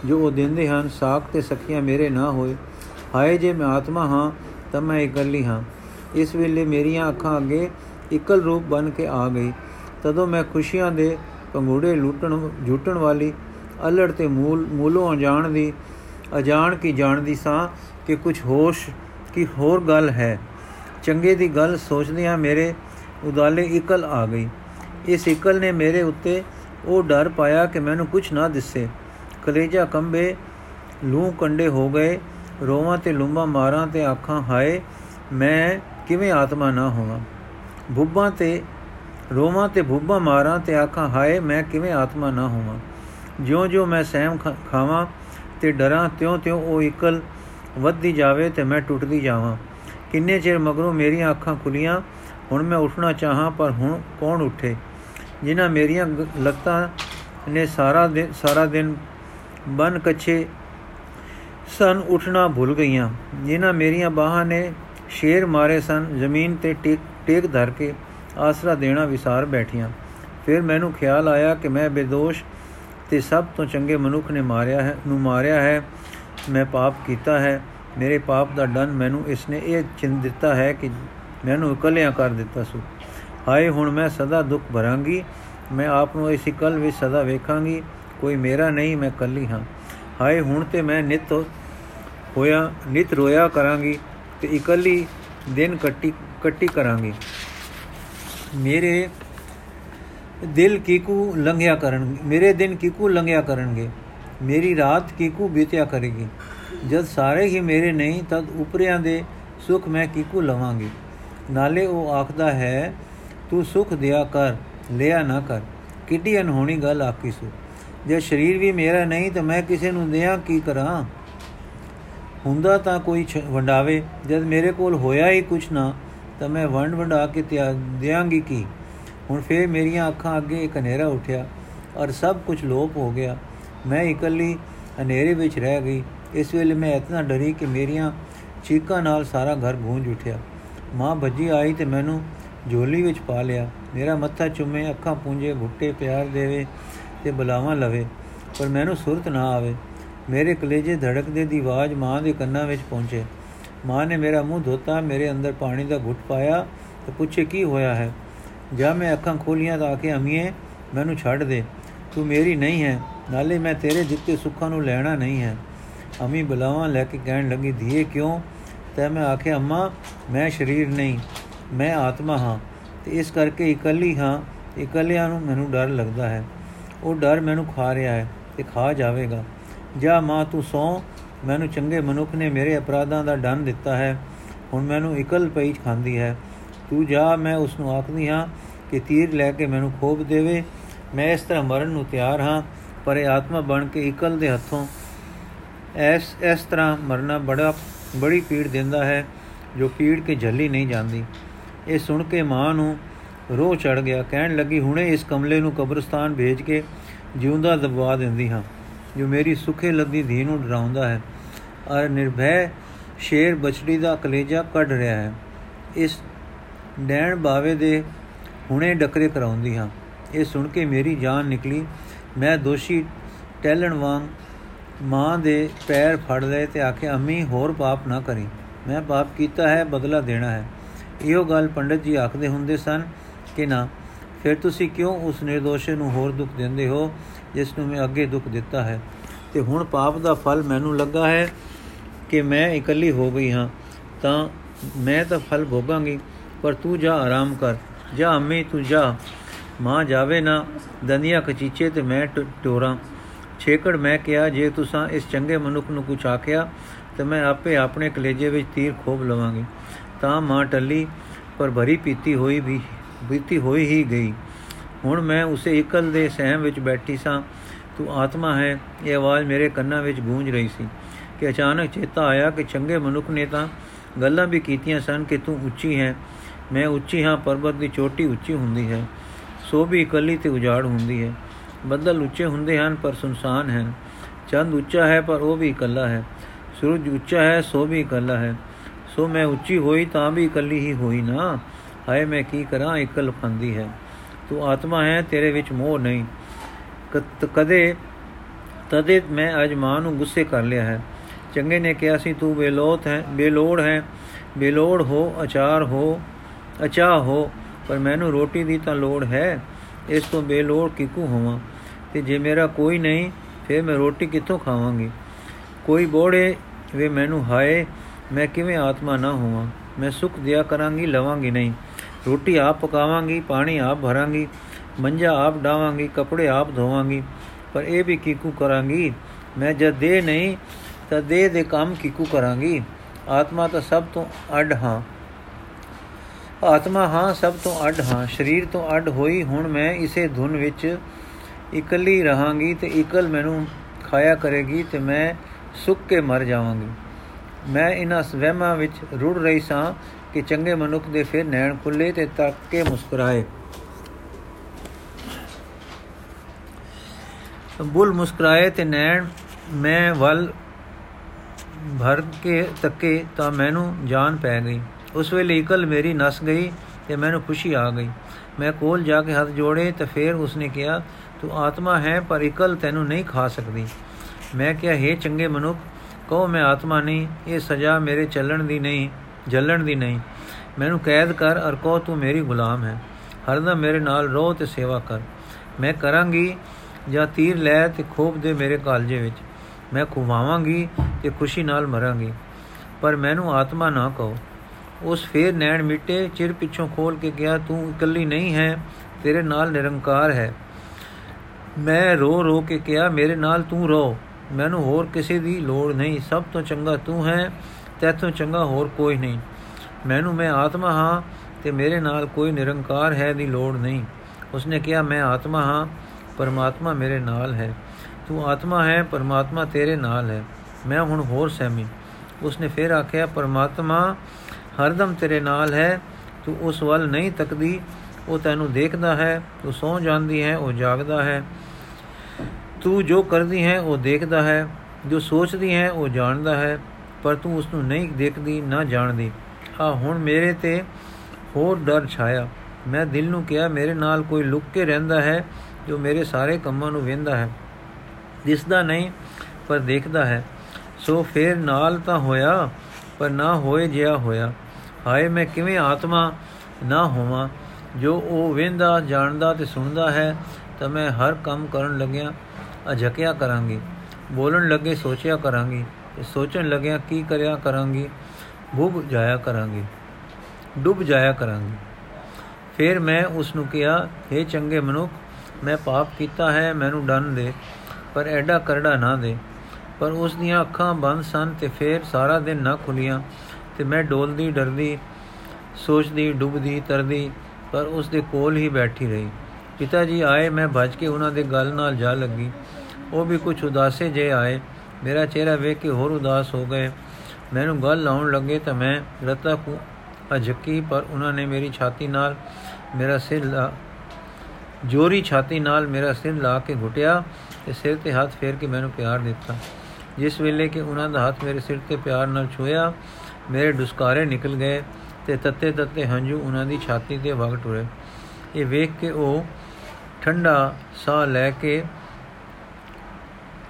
ਜੋ ਉਹ ਦਿੰਦੇ ਹਨ, ਸਾਖ ਤੇ ਸਖੀਆਂ ਮੇਰੇ ਨਾ ਹੋਏ। ਹਾਏ, ਜੇ ਮੈਂ ਆਤਮਾ ਹਾਂ, ਤਾਂ ਮੈਂ ਇਕੱਲੀ ਹਾਂ। ਇਸ ਵੇਲੇ ਮੇਰੀਆਂ ਅੱਖਾਂ ਅੱਗੇ ਇਕਲ ਰੂਪ ਬਣ ਕੇ ਆ ਗਈ। ਤਦੋਂ ਮੈਂ ਖੁਸ਼ੀਆਂ ਦੇ ਪੰਗੂੜੇ ਲੁੱਟਣ ਝੂਟਣ ਵਾਲੀ ਅਲੜ ਤੇ ਮੂਲ, ਮੂਲੋਂ ਅਜਾਣ ਦੀ ਅਜਾਣ ਕੀ ਜਾਣਦੀ ਸਾਂ ਕਿ ਕੁਝ ਹੋਸ਼, ਕੀ ਹੋਰ ਗੱਲ ਹੈ। ਚੰਗੇ ਦੀ ਗੱਲ ਸੋਚਦਿਆਂ ਮੇਰੇ ਉਦਾਲੇ ਇਕਲ ਆ ਗਈ। ਇਸ ਇਕਲ ਨੇ ਮੇਰੇ ਉੱਤੇ ਉਹ ਡਰ ਪਾਇਆ ਕਿ ਮੈਨੂੰ ਕੁਝ ਨਾ ਦਿਸੇ। ਕਲੇਜਾ ਕੰਬੇ ਲੂ ਕੰਡੇ ਹੋ ਗਏ। ਰੋਵਾਂ ਤੇ ਲੁੰਬਾ ਮਾਰਾਂ ਤੇ ਅੱਖਾਂ ਹਾਏ, ਮੈਂ ਕਿਵੇਂ ਆਤਮਾ ਨਾ ਹੋਵਾਂ? ਭੁੱਬਾਂ ਤੇ, ਰੋਵਾਂ ਤੇ ਭੁੱਬਾਂ ਮਾਰਾਂ ਤੇ ਆਖਾਂ, ਹਾਏ, ਮੈਂ ਕਿਵੇਂ ਆਤਮਾ ਨਾ ਹੋਵਾਂ? ਜਿਉਂ-ਜਿਉਂ ਮੈਂ ਸਹਿਮ ਖਾਵਾਂ ਤੇ ਡਰਾਂ, ਤਿਉਂ-ਤਿਉਂ ਉਹ ਇਕਲ ਵੱਧਦੀ ਜਾਵੇ ਤੇ ਮੈਂ ਟੁੱਟਦੀ ਜਾਵਾਂ। ਕਿੰਨੇ ਚਿਰ ਮਗਰੋਂ ਮੇਰੀਆਂ ਅੱਖਾਂ ਖੁੱਲੀਆਂ, ਹੁਣ ਮੈਂ ਉੱਠਣਾ ਚਾਹਾਂ, ਪਰ ਹੁਣ ਕੌਣ ਉੱਠੇ? ਜਿਨ੍ਹਾਂ ਮੇਰੀਆਂ ਲੱਤਾਂ ਨੇ ਸਾਰਾ ਦਿਨ ਸਾਰਾ ਦਿਨ ਬਨ ਕੱਛੇ ਸਨ ਉੱਠਣਾ ਭੁੱਲ ਗਈਆਂ। ਜਿਨ੍ਹਾਂ ਮੇਰੀਆਂ ਬਾਹਾਂ ਨੇ ਸ਼ੇਰ ਮਾਰੇ ਸਨ, ਜ਼ਮੀਨ ਤੇ ਟੇਕ ਟੇਕ ਧਰ ਕੇ ਆਸਰਾ ਦੇਣਾ ਵਿਸਾਰ ਬੈਠੀਆਂ। ਫਿਰ ਮੈਨੂੰ ਖਿਆਲ ਆਇਆ ਕਿ ਮੈਂ ਬੇਦੋਸ਼ ਤੇ ਸਭ ਤੋਂ ਚੰਗੇ ਮਨੁੱਖ ਨੇ ਮਾਰਿਆ ਹੈ, ਨੂੰ ਮਾਰਿਆ ਹੈ, ਮੈਂ ਪਾਪ ਕੀਤਾ ਹੈ। ਮੇਰੇ ਪਾਪ ਦਾ ਦੰਡ ਮੈਨੂੰ ਇਸਨੇ ਇਹ ਚਿੰਨ ਦਿੱਤਾ ਹੈ ਕਿ ਮੈਨੂੰ ਇਕੱਲਿਆਂ ਕਰ ਦਿੱਤਾ ਸੋ। ਹਾਏ, ਹੁਣ ਮੈਂ ਸਦਾ ਦੁੱਖ ਭਰਾਂਗੀ, ਮੈਂ ਆਪ ਨੂੰ ਇਸੇ ਕਲ ਵਿੱਚ ਸਦਾ ਵੇਖਾਂਗੀ, ਕੋਈ ਮੇਰਾ ਨਹੀਂ, ਮੈਂ ਕੱਲੀ ਹਾਂ। ਹਾਏ, ਹੁਣ ਤੇ ਮੈਂ ਨਿਤ ਹੋਇਆ, ਨਿਤ ਰੋਇਆ ਕਰਾਂਗੀ ਤੇ ਇਕੱਲੀ ਦਿਨ ਕੱਟੀ ਕੱਟੀ ਕਰਾਂਗੀ। ਮੇਰੇ ਦਿਲ ਕੀਕੂ ਲੰਘਿਆ ਕਰਨ ਮੇਰੇ ਦਿਨ ਕੀਕੂ ਲੰਘਿਆ ਕਰਨਗੇ। ਮੇਰੀ ਰਾਤ ਕੀਕੂ ਬੀਤਿਆ ਕਰੇਗੀ। ਜਦ ਸਾਰੇ ਹੀ ਮੇਰੇ ਨਹੀਂ, ਤਦ ਉਪਰਿਆਂ ਦੇ ਸੁਖ ਮੈਂ ਕੀਕੂ ਲਵਾਂਗੀ। ਨਾਲੇ ਉਹ ਆਖਦਾ ਹੈ, ਤੂੰ ਸੁਖ ਦਿਆ ਕਰ, ਲਿਆ ਨਾ ਕਰ। ਕਿੱਡੀ ਅਨਹੋਣੀ ਗੱਲ ਆਖੀ ਸੋ। ਜੇ ਸਰੀਰ ਵੀ ਮੇਰਾ ਨਹੀਂ, ਤਾਂ ਮੈਂ ਕਿਸੇ ਨੂੰ ਦਿਆਂ ਕੀ ਕਰਾਂ? ਹੁੰਦਾ ਤਾਂ ਕੋਈ ਵੰਡਾਵੇ। ਜਦ ਮੇਰੇ ਕੋਲ ਹੋਇਆ ਹੀ ਕੁਛ ਨਾ, ਤਾਂ ਮੈਂ ਵੰਡ ਵੰਡਾ ਕੇ ਦਿਆਂਗੀ ਕੀ? ਹੁਣ ਫੇਰ ਮੇਰੀਆਂ ਅੱਖਾਂ ਅੱਗੇ ਇੱਕ ਹਨੇਰਾ ਉੱਠਿਆ ਔਰ ਸਭ ਕੁਝ ਲੋਪ ਹੋ ਗਿਆ। ਮੈਂ ਇਕੱਲੀ ਹਨੇਰੇ ਵਿੱਚ ਰਹਿ ਗਈ। ਇਸ ਵੇਲੇ ਮੈਂ ਇਤਨਾ ਡਰੀ ਕਿ ਮੇਰੀਆਂ ਚੀਕਾਂ ਨਾਲ ਸਾਰਾ ਘਰ ਗੂੰਜ ਉੱਠਿਆ। ਮਾਂ ਭੱਜੀ ਆਈ ਤੇ ਮੈਨੂੰ ਝੋਲੀ ਵਿੱਚ ਪਾ ਲਿਆ। ਮੇਰਾ ਮੱਥਾ ਚੁੰਮੇ, ਅੱਖਾਂ ਪੂੰਝੇ, ਘੁੱਟੇ ਪਿਆਰ ਦੇਵੇ ਤੇ ਬੁਲਾਵਾ ਲਵੇ, ਪਰ ਮੈਨੂੰ ਸੁਰਤ ਨਾ ਆਵੇ। ਮੇਰੇ ਕਲੇਜੇ ਧੜਕਦੇ ਦੀ ਆਵਾਜ਼ ਮਾਂ ਦੇ ਕੰਨਾਂ ਵਿੱਚ ਪਹੁੰਚੇ। ਮਾਂ ਨੇ ਮੇਰਾ ਮੂੰਹ ਧੋਤਾ, ਮੇਰੇ ਅੰਦਰ ਪਾਣੀ ਦਾ ਘੁੱਟ ਪਾਇਆ ਤੇ ਪੁੱਛੇ, ਕੀ ਹੋਇਆ ਹੈ? ਜਦ ਮੈਂ ਅੱਖਾਂ ਖੋਲੀਆਂ ਤਾਂ ਆਖੇ, ਅਮੀਏ, ਮੈਨੂੰ ਛੱਡ ਦੇ। ਤੂੰ ਮੇਰੀ ਨਹੀਂ ਹੈ, ਨਾਲੇ ਮੈਂ ਤੇਰੇ ਦਿੱਤੇ ਸੁੱਖਾਂ ਨੂੰ ਲੈਣਾ ਨਹੀਂ ਹੈ ਅਮੀ ਬੁਲਾਵਾ ਲੈ ਕੇ ਕਹਿਣ ਲੱਗੀ, ਧੀਏ, ਕਿਉਂ ਤੇ ਮੈਂ ਆਖੇ ਅੰਮਾ, ਮੈਂ ਸਰੀਰ ਨਹੀਂ, ਮੈਂ ਆਤਮਾ ਹਾਂ ਤੇ ਇਸ ਕਰਕੇ ਇਕੱਲੀ ਹਾਂ, ਇਕੱਲਿਆਂ ਨੂੰ ਮੈਨੂੰ ਡਰ ਲੱਗਦਾ ਹੈ। ਉਹ ਡਰ ਮੈਨੂੰ ਖਾ ਰਿਹਾ ਹੈ ਤੇ ਖਾ ਜਾਵੇਗਾ। ਜਾ ਮਾਂ ਤੂੰ ਸੌ। ਮੈਨੂੰ ਚੰਗੇ ਮਨੁੱਖ ਨੇ ਮੇਰੇ ਅਪਰਾਧਾਂ ਦਾ ਦੰਡ ਦਿੱਤਾ ਹੈ। ਹੁਣ ਮੈਨੂੰ ਇਕਲ ਪਈ ਖਾਂਦੀ ਹੈ। ਤੂੰ ਜਾ, ਮੈਂ ਉਸ ਨੂੰ ਆਖਦੀ ਹਾਂ ਕਿ ਤੀਰ ਲੈ ਕੇ ਮੈਨੂੰ ਖੋਬ ਦੇਵੇ। ਮੈਂ ਇਸ ਤਰ੍ਹਾਂ ਮਰਨ ਨੂੰ ਤਿਆਰ ਹਾਂ, ਪਰ ਇਹ ਆਤਮਾ ਬਣ ਕੇ ਇਕਲ ਦੇ ਹੱਥੋਂ ਐਸ, ਇਸ ਤਰ੍ਹਾਂ ਮਰਨਾ ਬੜਾ, ਬੜੀ ਪੀੜ ਦਿੰਦਾ ਹੈ, ਜੋ ਪੀੜ ਕੇ ਝੱਲੀ ਨਹੀਂ ਜਾਂਦੀ। ਇਹ ਸੁਣ ਕੇ ਮਾਂ ਨੂੰ ਰੋਹ ਚੜ ਗਿਆ। ਕਹਿਣ ਲੱਗੀ, ਹੁਣੇ ਇਸ ਕਮਲੇ ਨੂੰ ਕਬਰਸਤਾਨ ਭੇਜ ਕੇ ਜਿਉਂਦਾ ਦਬਵਾ ਦਿੰਦੀ ਹਾਂ। ਜੋ ਮੇਰੀ ਸੁਖੇ ਲੱਦੀ ਧੀ ਨੂੰ ਡਰਾਉਂਦਾ ਹੈ ਔਰ ਨਿਰਭੈ ਸ਼ੇਰ ਬਚੜੀ ਦਾ ਕਲੇਜਾ ਕੱਢ ਰਿਹਾ ਹੈ। ਇਸ ਡੈਣ ਬਾਵੇ ਦੇ ਹੁਣੇ ਡਕਰੇ ਕਰਾਉਂਦੀ ਹਾਂ। ਇਹ ਸੁਣ ਕੇ ਮੇਰੀ ਜਾਨ ਨਿਕਲੀ। ਮੈਂ ਦੋਸ਼ੀ ਟੈਲਣ ਵਾਂਗ ਮਾਂ ਦੇ ਪੈਰ ਫੜ ਲਏ ਤੇ ਆਖਿਆ, ਅੰਮੀ, ਹੋਰ ਪਾਪ ਨਾ ਕਰੀ। ਮੈਂ ਪਾਪ ਕੀਤਾ ਹੈ, ਬਦਲਾ ਦੇਣਾ ਹੈ। ਇਹੋ ਗੱਲ ਪੰਡਤ ਜੀ ਆਖਦੇ ਹੁੰਦੇ ਸਨ ਕਿ ਨਾ, ਫਿਰ ਤੁਸੀਂ ਕਿਉਂ ਉਸ ਨਿਰਦੋਸ਼ੇ ਨੂੰ ਹੋਰ ਦੁੱਖ ਦਿੰਦੇ ਹੋ? ਜਿਸ ਨੂੰ ਮੈਂ ਅੱਗੇ ਦੁੱਖ ਦਿੱਤਾ ਹੈ। ਤੇ ਹੁਣ ਪਾਪ ਦਾ ਫਲ ਮੈਨੂੰ ਲੱਗਾ ਹੈ ਕਿ ਮੈਂ ਇਕੱਲੀ ਹੋ ਗਈ ਹਾਂ, ਤਾਂ ਮੈਂ ਤਾਂ ਫਲ ਭੋਗਾਂਗੀ, ਪਰ ਤੂੰ ਜਾ ਆਰਾਮ ਕਰ। ਜਾ ਅੰਮੀ, ਤੂੰ ਜਾ। ਮਾਂ ਜਾਵੇ ਨਾ ਦੰਦੀਆਂ ਕਚੀਚੇ ਤੇ ਮੈਂ ਟੋਰਾਂ। ਛੇਕੜ ਮੈਂ ਕਿਹਾ, ਜੇ ਤੁਸੀਂ ਇਸ ਚੰਗੇ ਮਨੁੱਖ ਨੂੰ ਕੁਛ ਆਖਿਆ, ਤੇ ਮੈਂ ਆਪੇ ਆਪਣੇ ਕਲੇਜੇ ਵਿੱਚ ਤੀਰ ਖੋਬ ਲਵਾਂਗੀ। ਤਾਂ ਮਾਂ ਟੱਲੀ, ਪਰ ਭਰੀ ਪੀਤੀ ਹੋਈ ਵੀ, ਬੀਤੀ ਹੋਈ ਹੀ ਗਈ। ਹੁਣ ਮੈਂ ਉਸੇ ਇਕਲ ਦੇ ਸਹਿਮ ਵਿੱਚ ਬੈਠੀ ਸਾਂ। ਤੂੰ ਆਤਮਾ ਹੈ, ਇਹ ਆਵਾਜ਼ ਮੇਰੇ ਕੰਨਾਂ ਵਿੱਚ ਗੂੰਜ ਰਹੀ ਸੀ ਕਿ ਅਚਾਨਕ ਚੇਤਾ ਆਇਆ ਕਿ ਚੰਗੇ ਮਨੁੱਖ ਨੇ ਤਾਂ ਗੱਲਾਂ ਵੀ ਕੀਤੀਆਂ ਸਨ ਕਿ ਤੂੰ ਉੱਚੀ ਹੈ। ਮੈਂ ਉੱਚੀ ਹਾਂ, ਪਰਬਤ ਦੀ ਚੋਟੀ ਉੱਚੀ ਹੁੰਦੀ ਹੈ। ਸੋ ਵੀ ਇਕੱਲੀ ਤੇ ਉਜਾੜ ਹੁੰਦੀ ਹੈ। ਬੱਦਲ ਉੱਚੇ ਹੁੰਦੇ ਹਨ, ਪਰ ਸੁਨਸਾਨ ਹਨ। ਚੰਦ ਉੱਚਾ ਹੈ, ਪਰ ਉਹ ਵੀ ਇਕੱਲਾ ਹੈ। ਸੂਰਜ ਉੱਚਾ ਹੈ, ਸੋ ਵੀ ਇਕੱਲਾ ਹੈ। ਸੋ ਮੈਂ ਉੱਚੀ ਹੋਈ, ਤਾਂ ਵੀ ਇਕੱਲੀ ਹੀ ਹੋਈ ਨਾ। ਹਾਏ, ਮੈਂ ਕੀ ਕਰਾਂ? ਇਕੱਲ ਫੰਦੀ ਹੈ। ਤੂੰ ਆਤਮਾ ਹੈ, ਤੇਰੇ ਵਿੱਚ ਮੋਹ ਨਹੀਂ। ਕਦੇ ਤਦੇ ਮੈਂ ਅਜ ਮਾਂ ਨੂੰ ਗੁੱਸੇ ਕਰ ਲਿਆ ਹੈ। ਚੰਗੇ ਨੇ ਕਿਹਾ ਸੀ, ਤੂੰ ਬੇਲੋਤ ਹੈ, ਬੇਲੋੜ ਹੈ, ਬੇਲੋੜ ਹੋ, ਅਚਾਰ ਹੋ ਅਚਾ ਹੋ, ਪਰ ਮੈਨੂੰ ਰੋਟੀ ਦੀ ਤਾਂ ਲੋੜ ਹੈ। ਇਸ ਤੋਂ ਬੇਲੋੜ ਕਿਕੂ ਹੋਵਾਂ? ਤੇ ਜੇ ਮੇਰਾ ਕੋਈ ਨਹੀਂ, ਫਿਰ ਮੈਂ ਰੋਟੀ ਕਿੱਥੋਂ ਖਾਵਾਂਗੀ? ਕੋਈ ਬੋੜੇ ਵੇ ਮੈਨੂੰ ਹਾਏ, ਮੈਂ ਕਿਵੇਂ ਆਤਮਾ ਨਾ ਹੋਵਾਂ? ਮੈਂ ਸੁਖ ਦਿਆ ਕਰਾਂਗੀ, ਲਵਾਂਗੀ ਨਹੀਂ। ਰੋਟੀ ਆਪ ਪਕਾਵਾਂਗੀ, ਪਾਣੀ ਆਪ ਭਰਾਂਗੀ, ਮੰਜਾ ਆਪ ਡਾਵਾਂਗੀ, ਕੱਪੜੇ ਆਪ ਧੋਵਾਂਗੀ, ਪਰ ਇਹ ਵੀ ਕਿਕੂ ਕਰਾਂਗੀ? ਮੈਂ ਜਦ ਦੇ ਨਹੀਂ, ਤਾਂ ਦੇ ਦੇ ਕੰਮ ਕਿਕੂ ਕਰਾਂਗੀ। ਆਤਮਾ ਤਾਂ ਸਭ ਤੋਂ ਅੱਡ ਹਾਂ। ਆਤਮਾ ਹਾਂ ਸਭ ਤੋਂ ਅੱਡ ਹਾਂ। ਸਰੀਰ ਤੋਂ ਅੱਡ ਹੋਈ ਹੁਣ ਮੈਂ ਇਸੇ ਧੁਨ ਵਿੱਚ ਇਕੱਲੀ ਰਹਾਂਗੀ ਤੇ ਇਕਲ ਮੈਨੂੰ ਖਾਇਆ ਕਰੇਗੀ ਤੇ ਮੈਂ ਸੁੱਕ ਕੇ ਮਰ ਜਾਵਾਂਗੀ। ਮੈਂ ਇਹਨਾਂ ਸਵੈਮਾਂ ਵਿੱਚ ਰੁੜ ਰਹੀ ਸਾਂ ਕਿ ਚੰਗੇ ਮਨੁੱਖ ਦੇ ਫਿਰ ਨੈਣ ਖੁੱਲੇ ਤੇ ਤੱਕ ਕੇ ਮੁਸਕਰਾਏ। ਬੁੱਲ ਮੁਸਕਰਾਏ ਤੇ ਨੈਣ, ਮੈਂ ਵੱਲ ਭਰ ਕੇ ਤੱਕੇ ਤਾਂ ਮੈਨੂੰ ਜਾਨ ਪੈ ਗਈ। ਉਸ ਵੇਲੇ ਇਕਲ ਮੇਰੀ ਨਸ ਗਈ ਤੇ ਮੈਨੂੰ ਖੁਸ਼ੀ ਆ ਗਈ। ਮੈਂ ਕੋਲ ਜਾ ਕੇ ਹੱਥ ਜੋੜੇ ਤੇ ਫਿਰ ਉਸਨੇ ਕਿਹਾ, ਤੂੰ ਆਤਮਾ ਹੈ, ਪਰ ਇਕਲ ਤੈਨੂੰ ਨਹੀਂ ਖਾ ਸਕਦੀ। ਮੈਂ ਕਿਹਾ, ਹੈ ਚੰਗੇ ਮਨੁੱਖ, ਕਹੋ ਮੈਂ ਆਤਮਾ ਨਹੀਂ, ਇਹ ਸਜ਼ਾ ਮੇਰੇ ਚੱਲਣ ਦੀ ਨਹੀਂ। ਜਲਣ ਦੀ ਨਹੀਂ। ਮੈਨੂੰ ਕੈਦ ਕਰ ਅਰ ਕਹੋ ਤੂੰ ਮੇਰੀ ਗੁਲਾਮ ਹੈ। ਹਰਦਮ ਮੇਰੇ ਨਾਲ ਰੋ ਤੇ ਸੇਵਾ ਕਰ। ਮੈਂ ਕਰਾਂਗੀ ਜਾਂ ਤੀਰ ਲੈ ਤੇ ਖੋਪ ਦੇ ਮੇਰੇ ਕਾਲਜੇ ਵਿੱਚ। ਮੈਂ ਖੁਵਾਵਾਂਗੀ ਤੇ ਖੁਸ਼ੀ ਨਾਲ ਮਰਾਂਗੀ। ਪਰ ਮੈਨੂੰ ਆਤਮਾ ਨਾ ਕਹੋ। ਉਸ ਫੇਰ ਨੈਣ ਮਿੱਟੇ ਚਿਰ ਪਿੱਛੋਂ ਖੋਲ ਕੇ ਗਿਆ ਤੂੰ ਇਕੱਲੀ ਨਹੀਂ ਹੈ, ਤੇਰੇ ਨਾਲ ਨਿਰੰਕਾਰ ਹੈ। ਮੈਂ ਰੋ ਰੋ ਕੇ ਕਿਹਾ, ਮੇਰੇ ਨਾਲ ਤੂੰ ਰੋ। ਮੈਨੂੰ ਹੋਰ ਕਿਸੇ ਦੀ ਲੋੜ ਨਹੀਂ। ਸਭ ਤੋਂ ਚੰਗਾ ਤੂੰ ਹੈ। ਤੇਥੋਂ ਚੰਗਾ ਹੋਰ ਕੋਈ ਨਹੀਂ। ਮੈਨੂੰ, ਮੈਂ ਆਤਮਾ ਹਾਂ ਤੇ ਮੇਰੇ ਨਾਲ ਕੋਈ ਨਿਰੰਕਾਰ ਹੈ ਦੀ ਲੋੜ ਨਹੀਂ। ਉਸਨੇ ਕਿਹਾ, ਮੈਂ ਆਤਮਾ ਹਾਂ, ਪਰਮਾਤਮਾ ਮੇਰੇ ਨਾਲ ਹੈ। ਤੂੰ ਆਤਮਾ ਹੈ, ਪਰਮਾਤਮਾ ਤੇਰੇ ਨਾਲ ਹੈ। ਮੈਂ ਹੁਣ ਹੋਰ ਸਹਿਮੀ। ਉਸਨੇ ਫਿਰ ਆਖਿਆ, ਪਰਮਾਤਮਾ ਹਰਦਮ ਤੇਰੇ ਨਾਲ ਹੈ। ਤੂੰ ਉਸ ਵੱਲ ਨਹੀਂ ਤੱਕਦੀ। ਉਹ ਤੈਨੂੰ ਦੇਖਦਾ ਹੈ। ਤੂੰ ਸੌ ਜਾਂਦੀ ਹੈ, ਉਹ ਜਾਗਦਾ ਹੈ। ਤੂੰ ਜੋ ਕਰਦੀ ਹੈ, ਉਹ ਦੇਖਦਾ ਹੈ। ਜੋ ਸੋਚਦੀ ਹੈ, ਉਹ ਜਾਣਦਾ ਹੈ। ਪਰ ਤੂੰ ਉਸ ਨੂੰ ਨਹੀਂ ਦੇਖਦੀ, ਨਾ ਜਾਣਦੀ। ਆ ਹੁਣ ਮੇਰੇ ਤੇ ਹੋਰ ਡਰ ਛਾਇਆ। ਮੈਂ ਦਿਲ ਨੂੰ ਕਿਹਾ, ਮੇਰੇ ਨਾਲ ਕੋਈ ਲੁੱਕ ਕੇ ਰਹਿੰਦਾ ਹੈ ਜੋ ਮੇਰੇ ਸਾਰੇ ਕੰਮਾਂ ਨੂੰ ਵੇਂਦਾ ਹੈ। ਦਿਸਦਾ ਨਹੀਂ, ਪਰ ਦੇਖਦਾ ਹੈ। ਸੋ ਫੇਰ ਨਾਲ ਤਾਂ ਹੋਇਆ, ਪਰ ਨਾ ਹੋਏ ਜਿਆ ਹੋਇਆ। ਹਾਏ, ਮੈਂ ਕਿਵੇਂ ਆਤਮਾ ਨਾ ਹੋਵਾਂ, ਜੋ ਉਹ ਵੇਂਦਾ, ਜਾਣਦਾ ਤੇ ਸੁਣਦਾ ਹੈ, ਤਾਂ ਮੈਂ ਹਰ ਕੰਮ ਕਰਨ ਲੱਗਿਆ ਅਝਕਿਆ ਕਰਾਂਗੀ। ਬੋਲਣ ਲੱਗੇ ਸੋਚਿਆ ਕਰਾਂਗੀ। ਤੇ ਸੋਚਣ ਲੱਗਿਆ ਕੀ ਕਰਿਆ ਕਰਾਂਗੀ ਭੁੱਬ ਜਾਇਆ ਕਰਾਂਗੀ, ਡੁੱਬ ਜਾਇਆ ਕਰਾਂਗੀ। ਫਿਰ ਮੈਂ ਉਸ ਨੂੰ ਕਿਹਾ हे ਚੰਗੇ ਮਨੁੱਖ, ਮੈਂ ਪਾਪ ਕੀਤਾ ਹੈ, ਮੈਨੂੰ ਦੰਨ ਦੇ, ਪਰ ਐਡਾ ਕਰੜਾ ਨਾ ਦੇ। ਪਰ ਉਸ ਦੀਆਂ ਅੱਖਾਂ ਬੰਦ ਸਨ ਤੇ ਫਿਰ ਸਾਰਾ ਦਿਨ ਨਾ ਖੁੱਲੀਆਂ ਤੇ ਮੈਂ ਡੋਲਦੀ, ਡਰਦੀ, ਸੋਚਦੀ, ਡੁੱਬਦੀ, ਤਰਦੀ, ਪਰ ਉਸ ਦੇ ਕੋਲ ਹੀ ਬੈਠੀ ਰਹੀ। ਪਿਤਾ ਜੀ ਆਏ, ਮੈਂ ਭੱਜ ਕੇ ਉਹਨਾਂ ਦੇ ਗੱਲ ਨਾਲ ਜਾ ਲੱਗੀ। ਉਹ ਵੀ ਕੁਝ ਉਦਾਸੇ ਜੇ ਆਏ। ਮੇਰਾ ਚਿਹਰਾ ਵੇਖ ਕੇ ਹੋਰ ਉਦਾਸ ਹੋ ਗਏ। ਮੈਨੂੰ ਗੱਲ ਲਾਉਣ ਲੱਗੇ ਤਾਂ ਮੈਂ ਰਤਾ ਕੋ ਅਜਕੀ ਪਰ ਉਹਨਾਂ ਨੇ ਮੇਰੀ ਛਾਤੀ ਨਾਲ ਮੇਰਾ ਸਿਰ ਲਾ ਜੋਰੀ ਛਾਤੀ ਨਾਲ ਮੇਰਾ ਸਿਰ ਲਾ ਕੇ ਘੁਟਿਆ ਤੇ ਸਿਰ ਤੇ ਹੱਥ ਫੇਰ ਕੇ ਮੈਨੂੰ ਪਿਆਰ ਦਿੱਤਾ। ਜਿਸ ਵੇਲੇ ਕਿ ਉਹਨਾਂ ਦਾ ਹੱਥ ਮੇਰੇ ਸਿਰ ਤੇ ਪਿਆਰ ਨਾਲ ਛੋਇਆ ਮੇਰੇ ਦੁਸਕਾਰੇ ਨਿਕਲ ਗਏ ਤੇ ਤੱਤੇ ਤੱਤੇ ਹੰਝੂ ਉਹਨਾਂ ਦੀ ਛਾਤੀ ਤੇ ਵਗ ਟੁਰੇ। ਇਹ ਵੇਖ ਕੇ ਉਹ ਠੰਡਾ ਸਾਹ ਲੈ ਕੇ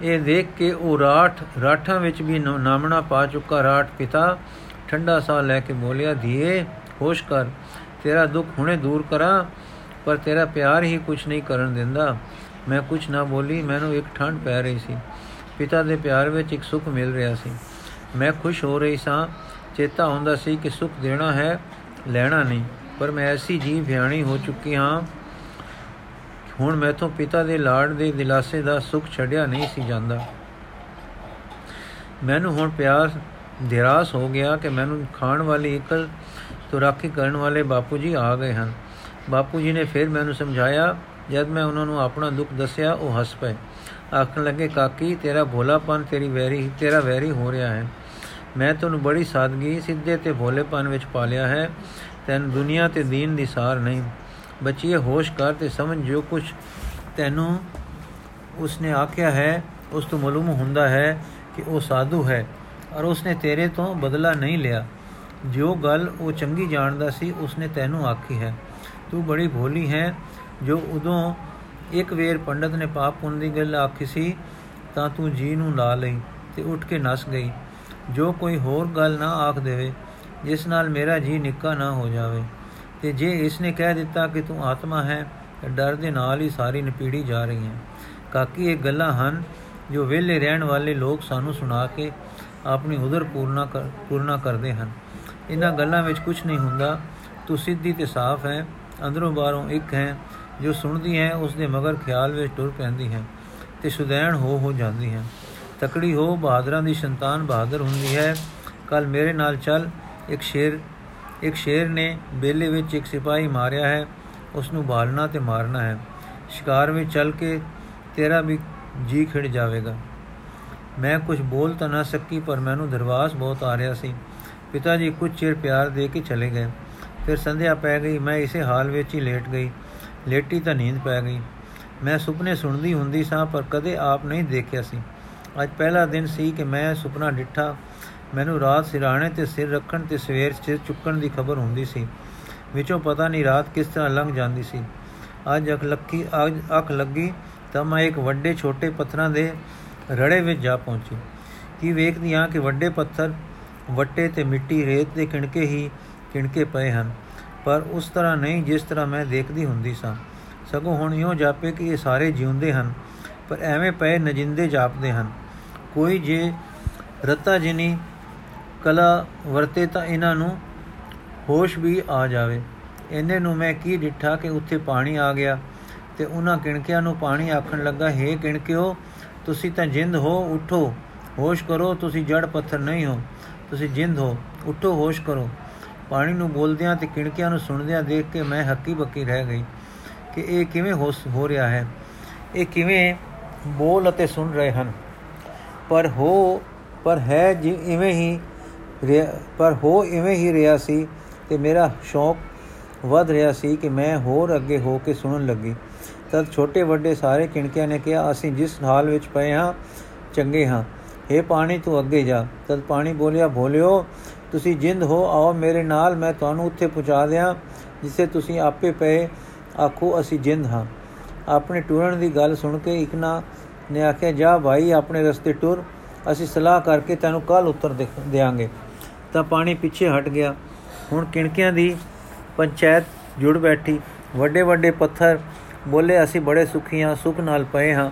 ਇਹ ਦੇਖ ਕੇ ਉਹ ਰਾਠ, ਰਾਠਾਂ ਵਿੱਚ ਵੀ ਨਾਮਣਾ ਪਾ ਚੁੱਕਾ ਰਾਠ ਪਿਤਾ, ਠੰਡਾ ਸਾਹ ਲੈ ਕੇ ਬੋਲਿਆ, ਧੀਏ, ਹੋਸ਼ ਕਰ, ਤੇਰਾ ਦੁੱਖ ਹੁਣੇ ਦੂਰ ਕਰਾਂ, ਪਰ ਤੇਰਾ ਪਿਆਰ ਹੀ ਕੁਝ ਨਹੀਂ ਕਰਨ ਦਿੰਦਾ। ਮੈਂ ਕੁਝ ਨਾ ਬੋਲੀ, ਮੈਨੂੰ ਇੱਕ ਠੰਡ ਪੈ ਰਹੀ ਸੀ। ਪਿਤਾ ਦੇ ਪਿਆਰ ਵਿੱਚ ਇੱਕ ਸੁੱਖ ਮਿਲ ਰਿਹਾ ਸੀ। ਮੈਂ ਖੁਸ਼ ਹੋ ਰਹੀ ਸਾਂ। ਚੇਤਾ ਹੁੰਦਾ ਸੀ ਕਿ ਸੁੱਖ ਦੇਣਾ ਹੈ, ਲੈਣਾ ਨਹੀਂ। ਪਰ ਮੈਂ ਐਸੀ ਜੀ ਭਿਆਣੀ ਹੋ ਚੁੱਕੀ ਹਾਂ ਹੁਣ ਮੈਥੋਂ ਪਿਤਾ ਦੇ ਲਾੜ ਦੇ ਦਿਲਾਸੇ ਦਾ ਸੁੱਖ ਛੱਡਿਆ ਨਹੀਂ ਸੀ ਜਾਂਦਾ। ਮੈਨੂੰ ਹੁਣ ਪਿਆਰ ਧਿਰਾਸ ਹੋ ਗਿਆ ਕਿ ਮੈਨੂੰ ਖਾਣ ਵਾਲੀ ਇਕਲ ਤੋਂ ਰਾਖੀ ਕਰਨ ਵਾਲੇ ਬਾਪੂ ਜੀ ਆ ਗਏ ਹਨ। ਬਾਪੂ ਜੀ ਨੇ ਫਿਰ ਮੈਨੂੰ ਸਮਝਾਇਆ, ਜਦ ਮੈਂ ਉਹਨਾਂ ਨੂੰ ਆਪਣਾ ਦੁੱਖ ਦੱਸਿਆ, ਉਹ ਹੱਸ ਪਏ। ਆਖਣ ਲੱਗੇ, ਕਾਕੀ, ਤੇਰਾ ਭੋਲਾਪਨ ਤੇਰੀ ਵੈਰੀ, ਤੇਰਾ ਵੈਰੀ ਹੋ ਰਿਹਾ ਹੈ। ਮੈਂ ਤੈਨੂੰ ਬੜੀ ਸਾਦਗੀ, ਸਿੱਧੇ ਤੇ ਭੋਲੇਪਨ ਵਿੱਚ ਪਾਲਿਆ ਹੈ। ਤੈਨੂੰ ਦੁਨੀਆ ਤੇ ਦੀਨ ਦੀ ਸਾਰ ਨਹੀਂ। ਬੱਚੀਏ, ਹੋਸ਼ ਕਰ ਤੇ ਸਮਝ ਜੋ ਕੁਝ ਤੈਨੂੰ ਉਸਨੇ ਆਖਿਆ ਹੈ, ਉਸ ਤੋਂ ਮਾਲੂਮ ਹੁੰਦਾ ਹੈ ਕਿ ਉਹ ਸਾਧੂ ਹੈ, ਔਰ ਉਸਨੇ ਤੇਰੇ ਤੋਂ ਬਦਲਾ ਨਹੀਂ ਲਿਆ। ਜੋ ਗੱਲ ਉਹ ਚੰਗੀ ਜਾਣਦਾ ਸੀ, ਉਸਨੇ ਤੈਨੂੰ ਆਖੀ ਹੈ। ਤੂੰ ਬੜੀ ਭੋਲੀ ਹੈ, ਜੋ ਉਦੋਂ ਇੱਕ ਵੇਰ ਪੰਡਤ ਨੇ ਪਾਪ ਪੁੰਨ ਦੀ ਗੱਲ ਆਖੀ ਸੀ, ਤਾਂ ਤੂੰ ਜੀ ਨੂੰ ਲਾ ਲਈ ਤੇ ਉੱਠ ਕੇ ਨਸ ਗਈ। ਜੋ ਕੋਈ ਹੋਰ ਗੱਲ ਨਾ ਆਖ ਦੇਵੇ, ਜਿਸ ਨਾਲ ਮੇਰਾ ਜੀ ਨਿੱਕਾ ਨਾ ਹੋ ਜਾਵੇ। ਤੇ ਜੇ ਇਸ ਨੇ ਕਹਿ ਦਿੱਤਾ ਕਿ ਤੂੰ ਆਤਮਾ ਹੈ ਡਰ ਦੇ ਨਾਲ ਹੀ ਸਾਰੀ ਨਪੀੜੀ ਜਾ ਰਹੀ ਹੈ। ਕਾਕੀ, ਇਹ ਗੱਲਾਂ ਹਨ ਜੋ ਵਿਹਲੇ ਰਹਿਣ ਵਾਲੇ ਲੋਕ ਸਾਨੂੰ ਸੁਣਾ ਕੇ ਆਪਣੀ ਉਧਰ ਪੂਰਨਾ ਕਰ ਪੂਰਨਾ ਕਰਦੇ ਹਨ। ਇਹਨਾਂ ਗੱਲਾਂ ਵਿੱਚ ਕੁਝ ਨਹੀਂ ਹੁੰਦਾ। ਤੂੰ ਸਿੱਧੀ ਤੇ ਸਾਫ਼ ਹੈ, ਅੰਦਰੋਂ ਬਾਹਰੋਂ ਇੱਕ ਹੈ, ਜੋ ਸੁਣਦੀ ਹੈ ਉਸ ਦੇ ਮਗਰ ਖਿਆਲ ਵਿੱਚ ਟੁਰ ਪੈਂਦੀ ਹੈ ਤੇ ਸੁਦੈਣ ਹੋ ਹੋ ਜਾਂਦੀ ਹੈ। ਤਕੜੀ ਹੋ ਬਹਾਦਰਾਂ ਦੀ ਸੰਤਾਨ ਬਹਾਦਰ ਹੁੰਦੀ ਹੈ। ਕੱਲ ਮੇਰੇ ਨਾਲ ਚੱਲ, ਇੱਕ ਸ਼ੇਰ ਇੱਕ ਸ਼ੇਰ ਨੇ ਬੇਲੇ ਵਿੱਚ ਇੱਕ ਸਿਪਾਹੀ ਮਾਰਿਆ ਹੈ ਉਸ ਨੂੰ ਬਾਲਣਾ ਤੇ ਮਾਰਨਾ ਹੈ। ਸ਼ਿਕਾਰ ਵਿੱਚ ਚੱਲ ਕੇ ਤੇਰਾ ਵੀ ਜੀ ਖਿੜ ਜਾਵੇਗਾ। ਮੈਂ ਕੁਝ ਬੋਲ ਤਾਂ ਨਾ ਸਕੀ, ਪਰ ਮੈਨੂੰ ਦਰਵਾਸ ਬਹੁਤ ਆ ਰਿਹਾ ਸੀ। ਪਿਤਾ ਜੀ ਕੁਝ ਚਿਰ ਪਿਆਰ ਦੇ ਕੇ ਚਲੇ ਗਏ। ਫਿਰ ਸੰਧਿਆ ਪੈ ਗਈ, ਮੈਂ ਇਸੇ ਹਾਲ ਵਿੱਚ ਹੀ ਲੇਟ ਗਈ। ਲੇਟੀ ਤਾਂ ਨੀਂਦ ਪੈ ਗਈ। ਮੈਂ ਸੁਪਨੇ ਸੁਣਦੀ ਹੁੰਦੀ ਸਾਂ, ਪਰ ਕਦੇ ਆਪ ਨਹੀਂ ਦੇਖਿਆ ਸੀ। ਅੱਜ ਪਹਿਲਾ ਦਿਨ ਸੀ ਕਿ ਮੈਂ ਸੁਪਨਾ ਡਿੱਠਾ ਮੈਨੂੰ ਰਾਤ ਸਿਰਾਣੇ ਤੇ ਸਿਰ ਰੱਖਣ ਤੇ ਸਵੇਰ ਸਿਰ ਚੁੱਕਣ ਦੀ ਖਬਰ ਹੁੰਦੀ ਸੀ। ਵਿੱਚੋਂ ਪਤਾ ਨਹੀਂ ਰਾਤ ਕਿਸ ਤਰ੍ਹਾਂ ਲੰਘ ਜਾਂਦੀ ਸੀ। ਅੱਜ ਅੱਖ ਲੱਕੀ, ਅੱਜ ਅੱਖ ਲੱਗੀ ਤਾਂ ਮੈਂ ਇੱਕ ਵੱਡੇ ਛੋਟੇ ਪੱਥਰਾਂ ਦੇ ਰੜੇ ਵਿੱਚ ਜਾ ਪਹੁੰਚੀ। ਕੀ ਵੇਖਦੀ ਹਾਂ ਕਿ ਵੱਡੇ ਪੱਥਰ ਵੱਟੇ ਤੇ ਮਿੱਟੀ ਰੇਤ ਦੇ ਕਿਣਕੇ ਹੀ ਕਿਣਕੇ ਪਏ ਹਨ, ਪਰ ਉਸ ਤਰ੍ਹਾਂ ਨਹੀਂ ਜਿਸ ਤਰ੍ਹਾਂ ਮੈਂ ਦੇਖਦੀ ਹੁੰਦੀ ਸਾਂ। ਸਗੋਂ ਹੁਣ ਇਉਂ ਜਾਪੇ ਕਿ ਇਹ ਸਾਰੇ ਜਿਉਂਦੇ ਹਨ, ਪਰ ਐਵੇਂ ਪਏ ਨਜਿੰਦੇ ਜਾਪਦੇ ਹਨ। ਕੋਈ ਜੇ ਰਤਾ ਜਿਨੀ ਕਲਾ ਵਰਤੇ ਤਾਂ ਇਹਨਾਂ ਨੂੰ ਹੋਸ਼ ਵੀ ਆ ਜਾਵੇ। ਇਹਨੇ ਨੂੰ ਮੈਂ ਕੀ ਡਿੱਠਾ ਕਿ ਉੱਥੇ ਪਾਣੀ ਆ ਗਿਆ ਤੇ ਉਹਨਾਂ ਕਿਣਕਿਆਂ ਨੂੰ ਪਾਣੀ ਆਖਣ ਲੱਗਾ, ਹੈ ਕਿਣਕਿਓ, ਤੁਸੀਂ ਤਾਂ ਜਿੰਦ ਹੋ, ਉਠੋ, ਹੋਸ਼ ਕਰੋ, ਤੁਸੀਂ ਜੜ ਪੱਥਰ ਨਹੀਂ ਹੋ, ਤੁਸੀਂ ਜਿੰਦ ਹੋ, ਉਠੋ, ਹੋਸ਼ ਕਰੋ। ਪਾਣੀ ਨੂੰ ਬੋਲਦਿਆਂ ਤੇ ਕਿਣਕਿਆਂ ਨੂੰ ਸੁਣਦਿਆਂ ਦੇਖ ਕੇ ਮੈਂ ਹੱਕੀ ਬੱਕੀ ਰਹਿ ਗਈ ਕਿ ਇਹ ਕਿਵੇਂ ਹੋ ਰਿਹਾ ਹੈ। ਇਹ ਕਿਵੇਂ ਬੋਲ ਅਤੇ ਸੁਣ ਰਹੇ ਹਨ। ਪਰ ਹੋ, ਪਰ ਹੈ ਜੀ, ਇਵੇਂ ਹੀ ਪਰ ਹੋ ਇਵੇਂ ਹੀ ਰਿਹਾ ਸੀ ਤੇ ਮੇਰਾ ਸ਼ੌਕ ਵੱਧ ਰਿਹਾ ਸੀ ਕਿ ਮੈਂ ਹੋਰ ਅੱਗੇ ਹੋ ਕੇ ਸੁਣਨ ਲੱਗੀ। ਤਦ ਛੋਟੇ ਵੱਡੇ ਸਾਰੇ ਕਿਣਕਿਆਂ ਨੇ ਕਿਹਾ, ਅਸੀਂ ਜਿਸ ਹਾਲ ਵਿੱਚ ਪਏ ਹਾਂ, ਚੰਗੇ ਹਾਂ। हे ਪਾਣੀ, ਤੂੰ ਅੱਗੇ ਜਾ। ਤਦ ਪਾਣੀ ਬੋਲਿਆ ਭੋਲਿਓ ਤੁਸੀਂ ਜਿੰਦ ਹੋ, ਆਓ ਮੇਰੇ ਨਾਲ, ਮੈਂ ਤੁਹਾਨੂੰ ਉੱਥੇ ਪਹੁੰਚਾ ਦਿਆਂ, ਜਿੱਥੇ ਤੁਸੀਂ ਆਪੇ ਪਏ। ਆਖੋ, ਅਸੀਂ ਜਿੰਦ ਹਾਂ। ਆਪਣੇ ਟੁਰਨ ਦੀ ਗੱਲ ਸੁਣ ਕੇ ਇਕਨਾ ਨੇ ਆਖਿਆ, ਜਾ ਭਾਈ, ਆਪਣੇ ਰਸਤੇ ਟੁਰ। ਅਸੀਂ ਸਲਾਹ ਕਰਕੇ ਤੈਨੂੰ ਕੱਲ ਉੱਤਰ ਦੇਾਂਗੇ ਤਾਂ ਪਾਣੀ ਪਿੱਛੇ ਹਟ ਗਿਆ। ਹੁਣ ਕਿਣਕਿਆਂ ਦੀ ਪੰਚਾਇਤ ਜੁੜ ਬੈਠੀ। ਵੱਡੇ ਵੱਡੇ ਪੱਥਰ ਬੋਲੇ, ਅਸੀਂ ਬੜੇ ਸੁਖੀ ਹਾਂ ਸੁਖ ਨਾਲ ਪਏ ਹਾਂ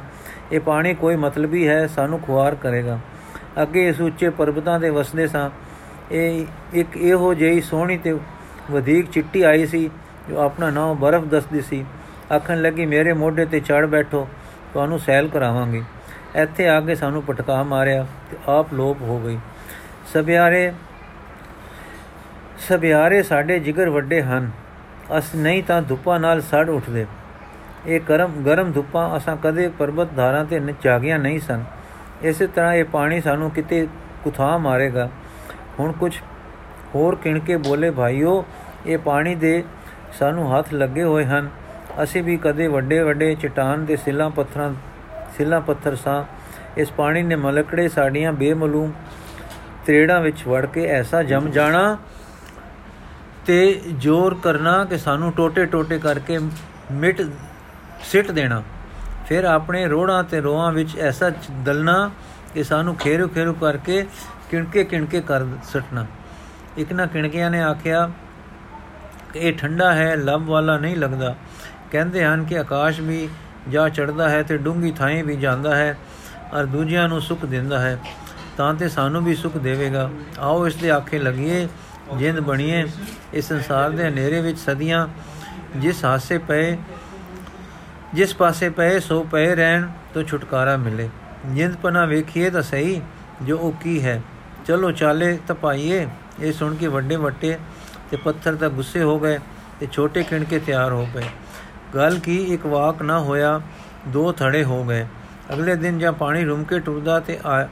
ਇਹ ਪਾਣੀ ਕੋਈ ਮਤਲਬੀ ਹੈ ਸਾਨੂੰ ਖੁਆਰ ਕਰੇਗਾ। ਅੱਗੇ ਇਸ ਉੱਚੇ ਪਰਬਤਾਂ ਦੇ ਵਸਦੇ ਸਾਂ। ਇਹ ਇੱਕ ਇਹੋ ਜਿਹੀ ਸੋਹਣੀ ਤੇ ਵਧੇਕ ਚਿੱਟੀ ਆਈ ਸੀ, ਜੋ ਆਪਣਾ ਨਾਮ ਬਰਫ਼ ਦੱਸਦੀ ਸੀ। ਆਖਣ ਲੱਗੀ, ਮੇਰੇ ਮੋਢੇ ਤੇ ਚੜ ਬੈਠੋ, ਤੁਹਾਨੂੰ ਸੈਲ ਕਰਾਵਾਂਗੇ। ਇੱਥੇ ਆ ਕੇ ਸਾਨੂੰ ਪਟਕਾ ਮਾਰਿਆ ਤੇ ਆਪ ਲੋਪ ਹੋ ਗਈ। ਸਭਿਆਰੇ ਸਭਿਆਰੇ ਸਾਡੇ ਜਿਗਰ ਵੱਡੇ ਹਨ। ਅਸ ਨਹੀਂ ਤਾਂ ਧੁੱਪਾਂ ਨਾਲ ਸੜ ਉੱਠਦੇ। ਇਹ ਗਰਮ ਗਰਮ ਧੁੱਪਾਂ ਅਸਾਂ ਕਦੇ ਪਰਬਤ ਧਾਰਾਂ ਤੇ ਚਾਗੀਆਂ ਨਹੀਂ ਸਨ। ਇਸੇ ਤਰ੍ਹਾਂ ਇਹ ਪਾਣੀ ਸਾਨੂੰ ਕਿਤੇ ਕੁਥਾ ਮਾਰੇਗਾ। ਹੁਣ ਕੁਝ ਹੋਰ ਕਿਣ ਕੇ ਬੋਲੇ, ਭਾਈਓ, ਇਹ ਪਾਣੀ ਦੇ ਸਾਨੂੰ ਹੱਥ ਲੱਗੇ ਹੋਏ ਹਨ। ਅਸੀਂ ਵੀ ਕਦੇ ਵੱਡੇ ਵੱਡੇ ਚਟਾਨ ਦੇ ਸਿੱਲਾਂ ਪੱਥਰਾਂ, ਸਿੱਲਾਂ ਪੱਥਰ ਸਾਂ। ਇਸ ਪਾਣੀ ਨੇ ਮਲਕੜੇ ਸਾਡੀਆਂ ਬੇਮਲੂਮ ਤਰੇੜਾਂ ਵਿੱਚ ਵੜ ਕੇ ਐਸਾ ਜਮ ਜਾਣਾ ਤੇ ਜ਼ੋਰ ਕਰਨਾ ਕਿ ਸਾਨੂੰ ਟੋਟੇ ਟੋਟੇ ਕਰਕੇ ਮਿਟ ਸਿੱਟ ਦੇਣਾ। ਫਿਰ ਆਪਣੇ ਰੋੜਾਂ ਤੇ ਰੋਆਂ ਵਿੱਚ ਐਸਾ ਦਲਣਾ ਕਿ ਸਾਨੂੰ ਖੇਰੂ ਖੇਰੂ ਕਰਕੇ ਕਿਣਕੇ ਕਿਣਕੇ ਕਰ ਸਟਣਾ। ਇੱਕ ਨਾ ਕਿਣਕਿਆਂ ਨੇ ਆਖਿਆ ਕਿ ਇਹ ਠੰਡਾ ਹੈ, ਲਬ ਵਾਲਾ ਨਹੀਂ ਲੱਗਦਾ। ਕਹਿੰਦੇ ਹਨ ਕਿ ਆਕਾਸ਼ ਵੀ ਜਾ ਚੜਦਾ ਹੈ ਤੇ ਡੂੰਗੀ ਥਾਂ ਵੀ ਜਾਂਦਾ ਹੈ ਔਰ ਦੂਜਿਆਂ ਨੂੰ ਸੁੱਖ ਦਿੰਦਾ ਹੈ। ਤਾਂ ਤੇ ਸਾਨੂੰ ਵੀ ਸੁੱਖ ਦੇਵੇਗਾ। ਆਓ ਇਸ ਦੇ ਆਖੇ ਲਗੀਏ ਜਿੰਦ ਬਣੀਏ, ਇਸ ਸੰਸਾਰ ਦੇ ਹਨੇਰੇ ਵਿੱਚ ਸਦੀਆਂ, ਜਿਸ ਹਾਸੇ ਪਏ, ਜਿਸ ਪਾਸੇ ਪਏ, ਸੋ ਪਏ ਰਹਿਣ ਤੋਂ ਛੁਟਕਾਰਾ ਮਿਲੇ। ਜਿੰਦ ਪਨਾ ਵੇਖੀਏ ਤਾਂ ਸਹੀ, ਜੋ ਉਹ ਕੀ ਹੈ। ਚਲੋ ਚਾਲੇ ਤਪਾਈਏ ਇਹ ਸੁਣ ਕੇ ਵੱਡੇ ਵੱਟੇ ਤੇ ਪੱਥਰ ਤਾਂ ਗੁੱਸੇ ਹੋ ਗਏ ਤੇ ਛੋਟੇ ਕਿਣਕੇ ਤਿਆਰ ਹੋ ਪਏ। ਗੱਲ ਕੀ, ਇੱਕ ਵਾਕ ਨਾ ਹੋਇਆ, ਦੋ ਥੜੇ ਹੋ ਗਏ। ਅਗਲੇ ਦਿਨ ਜਾਂ ਪਾਣੀ ਰੁਮ ਕੇ ਟੁਰਦਾ ਤੇ ਆ,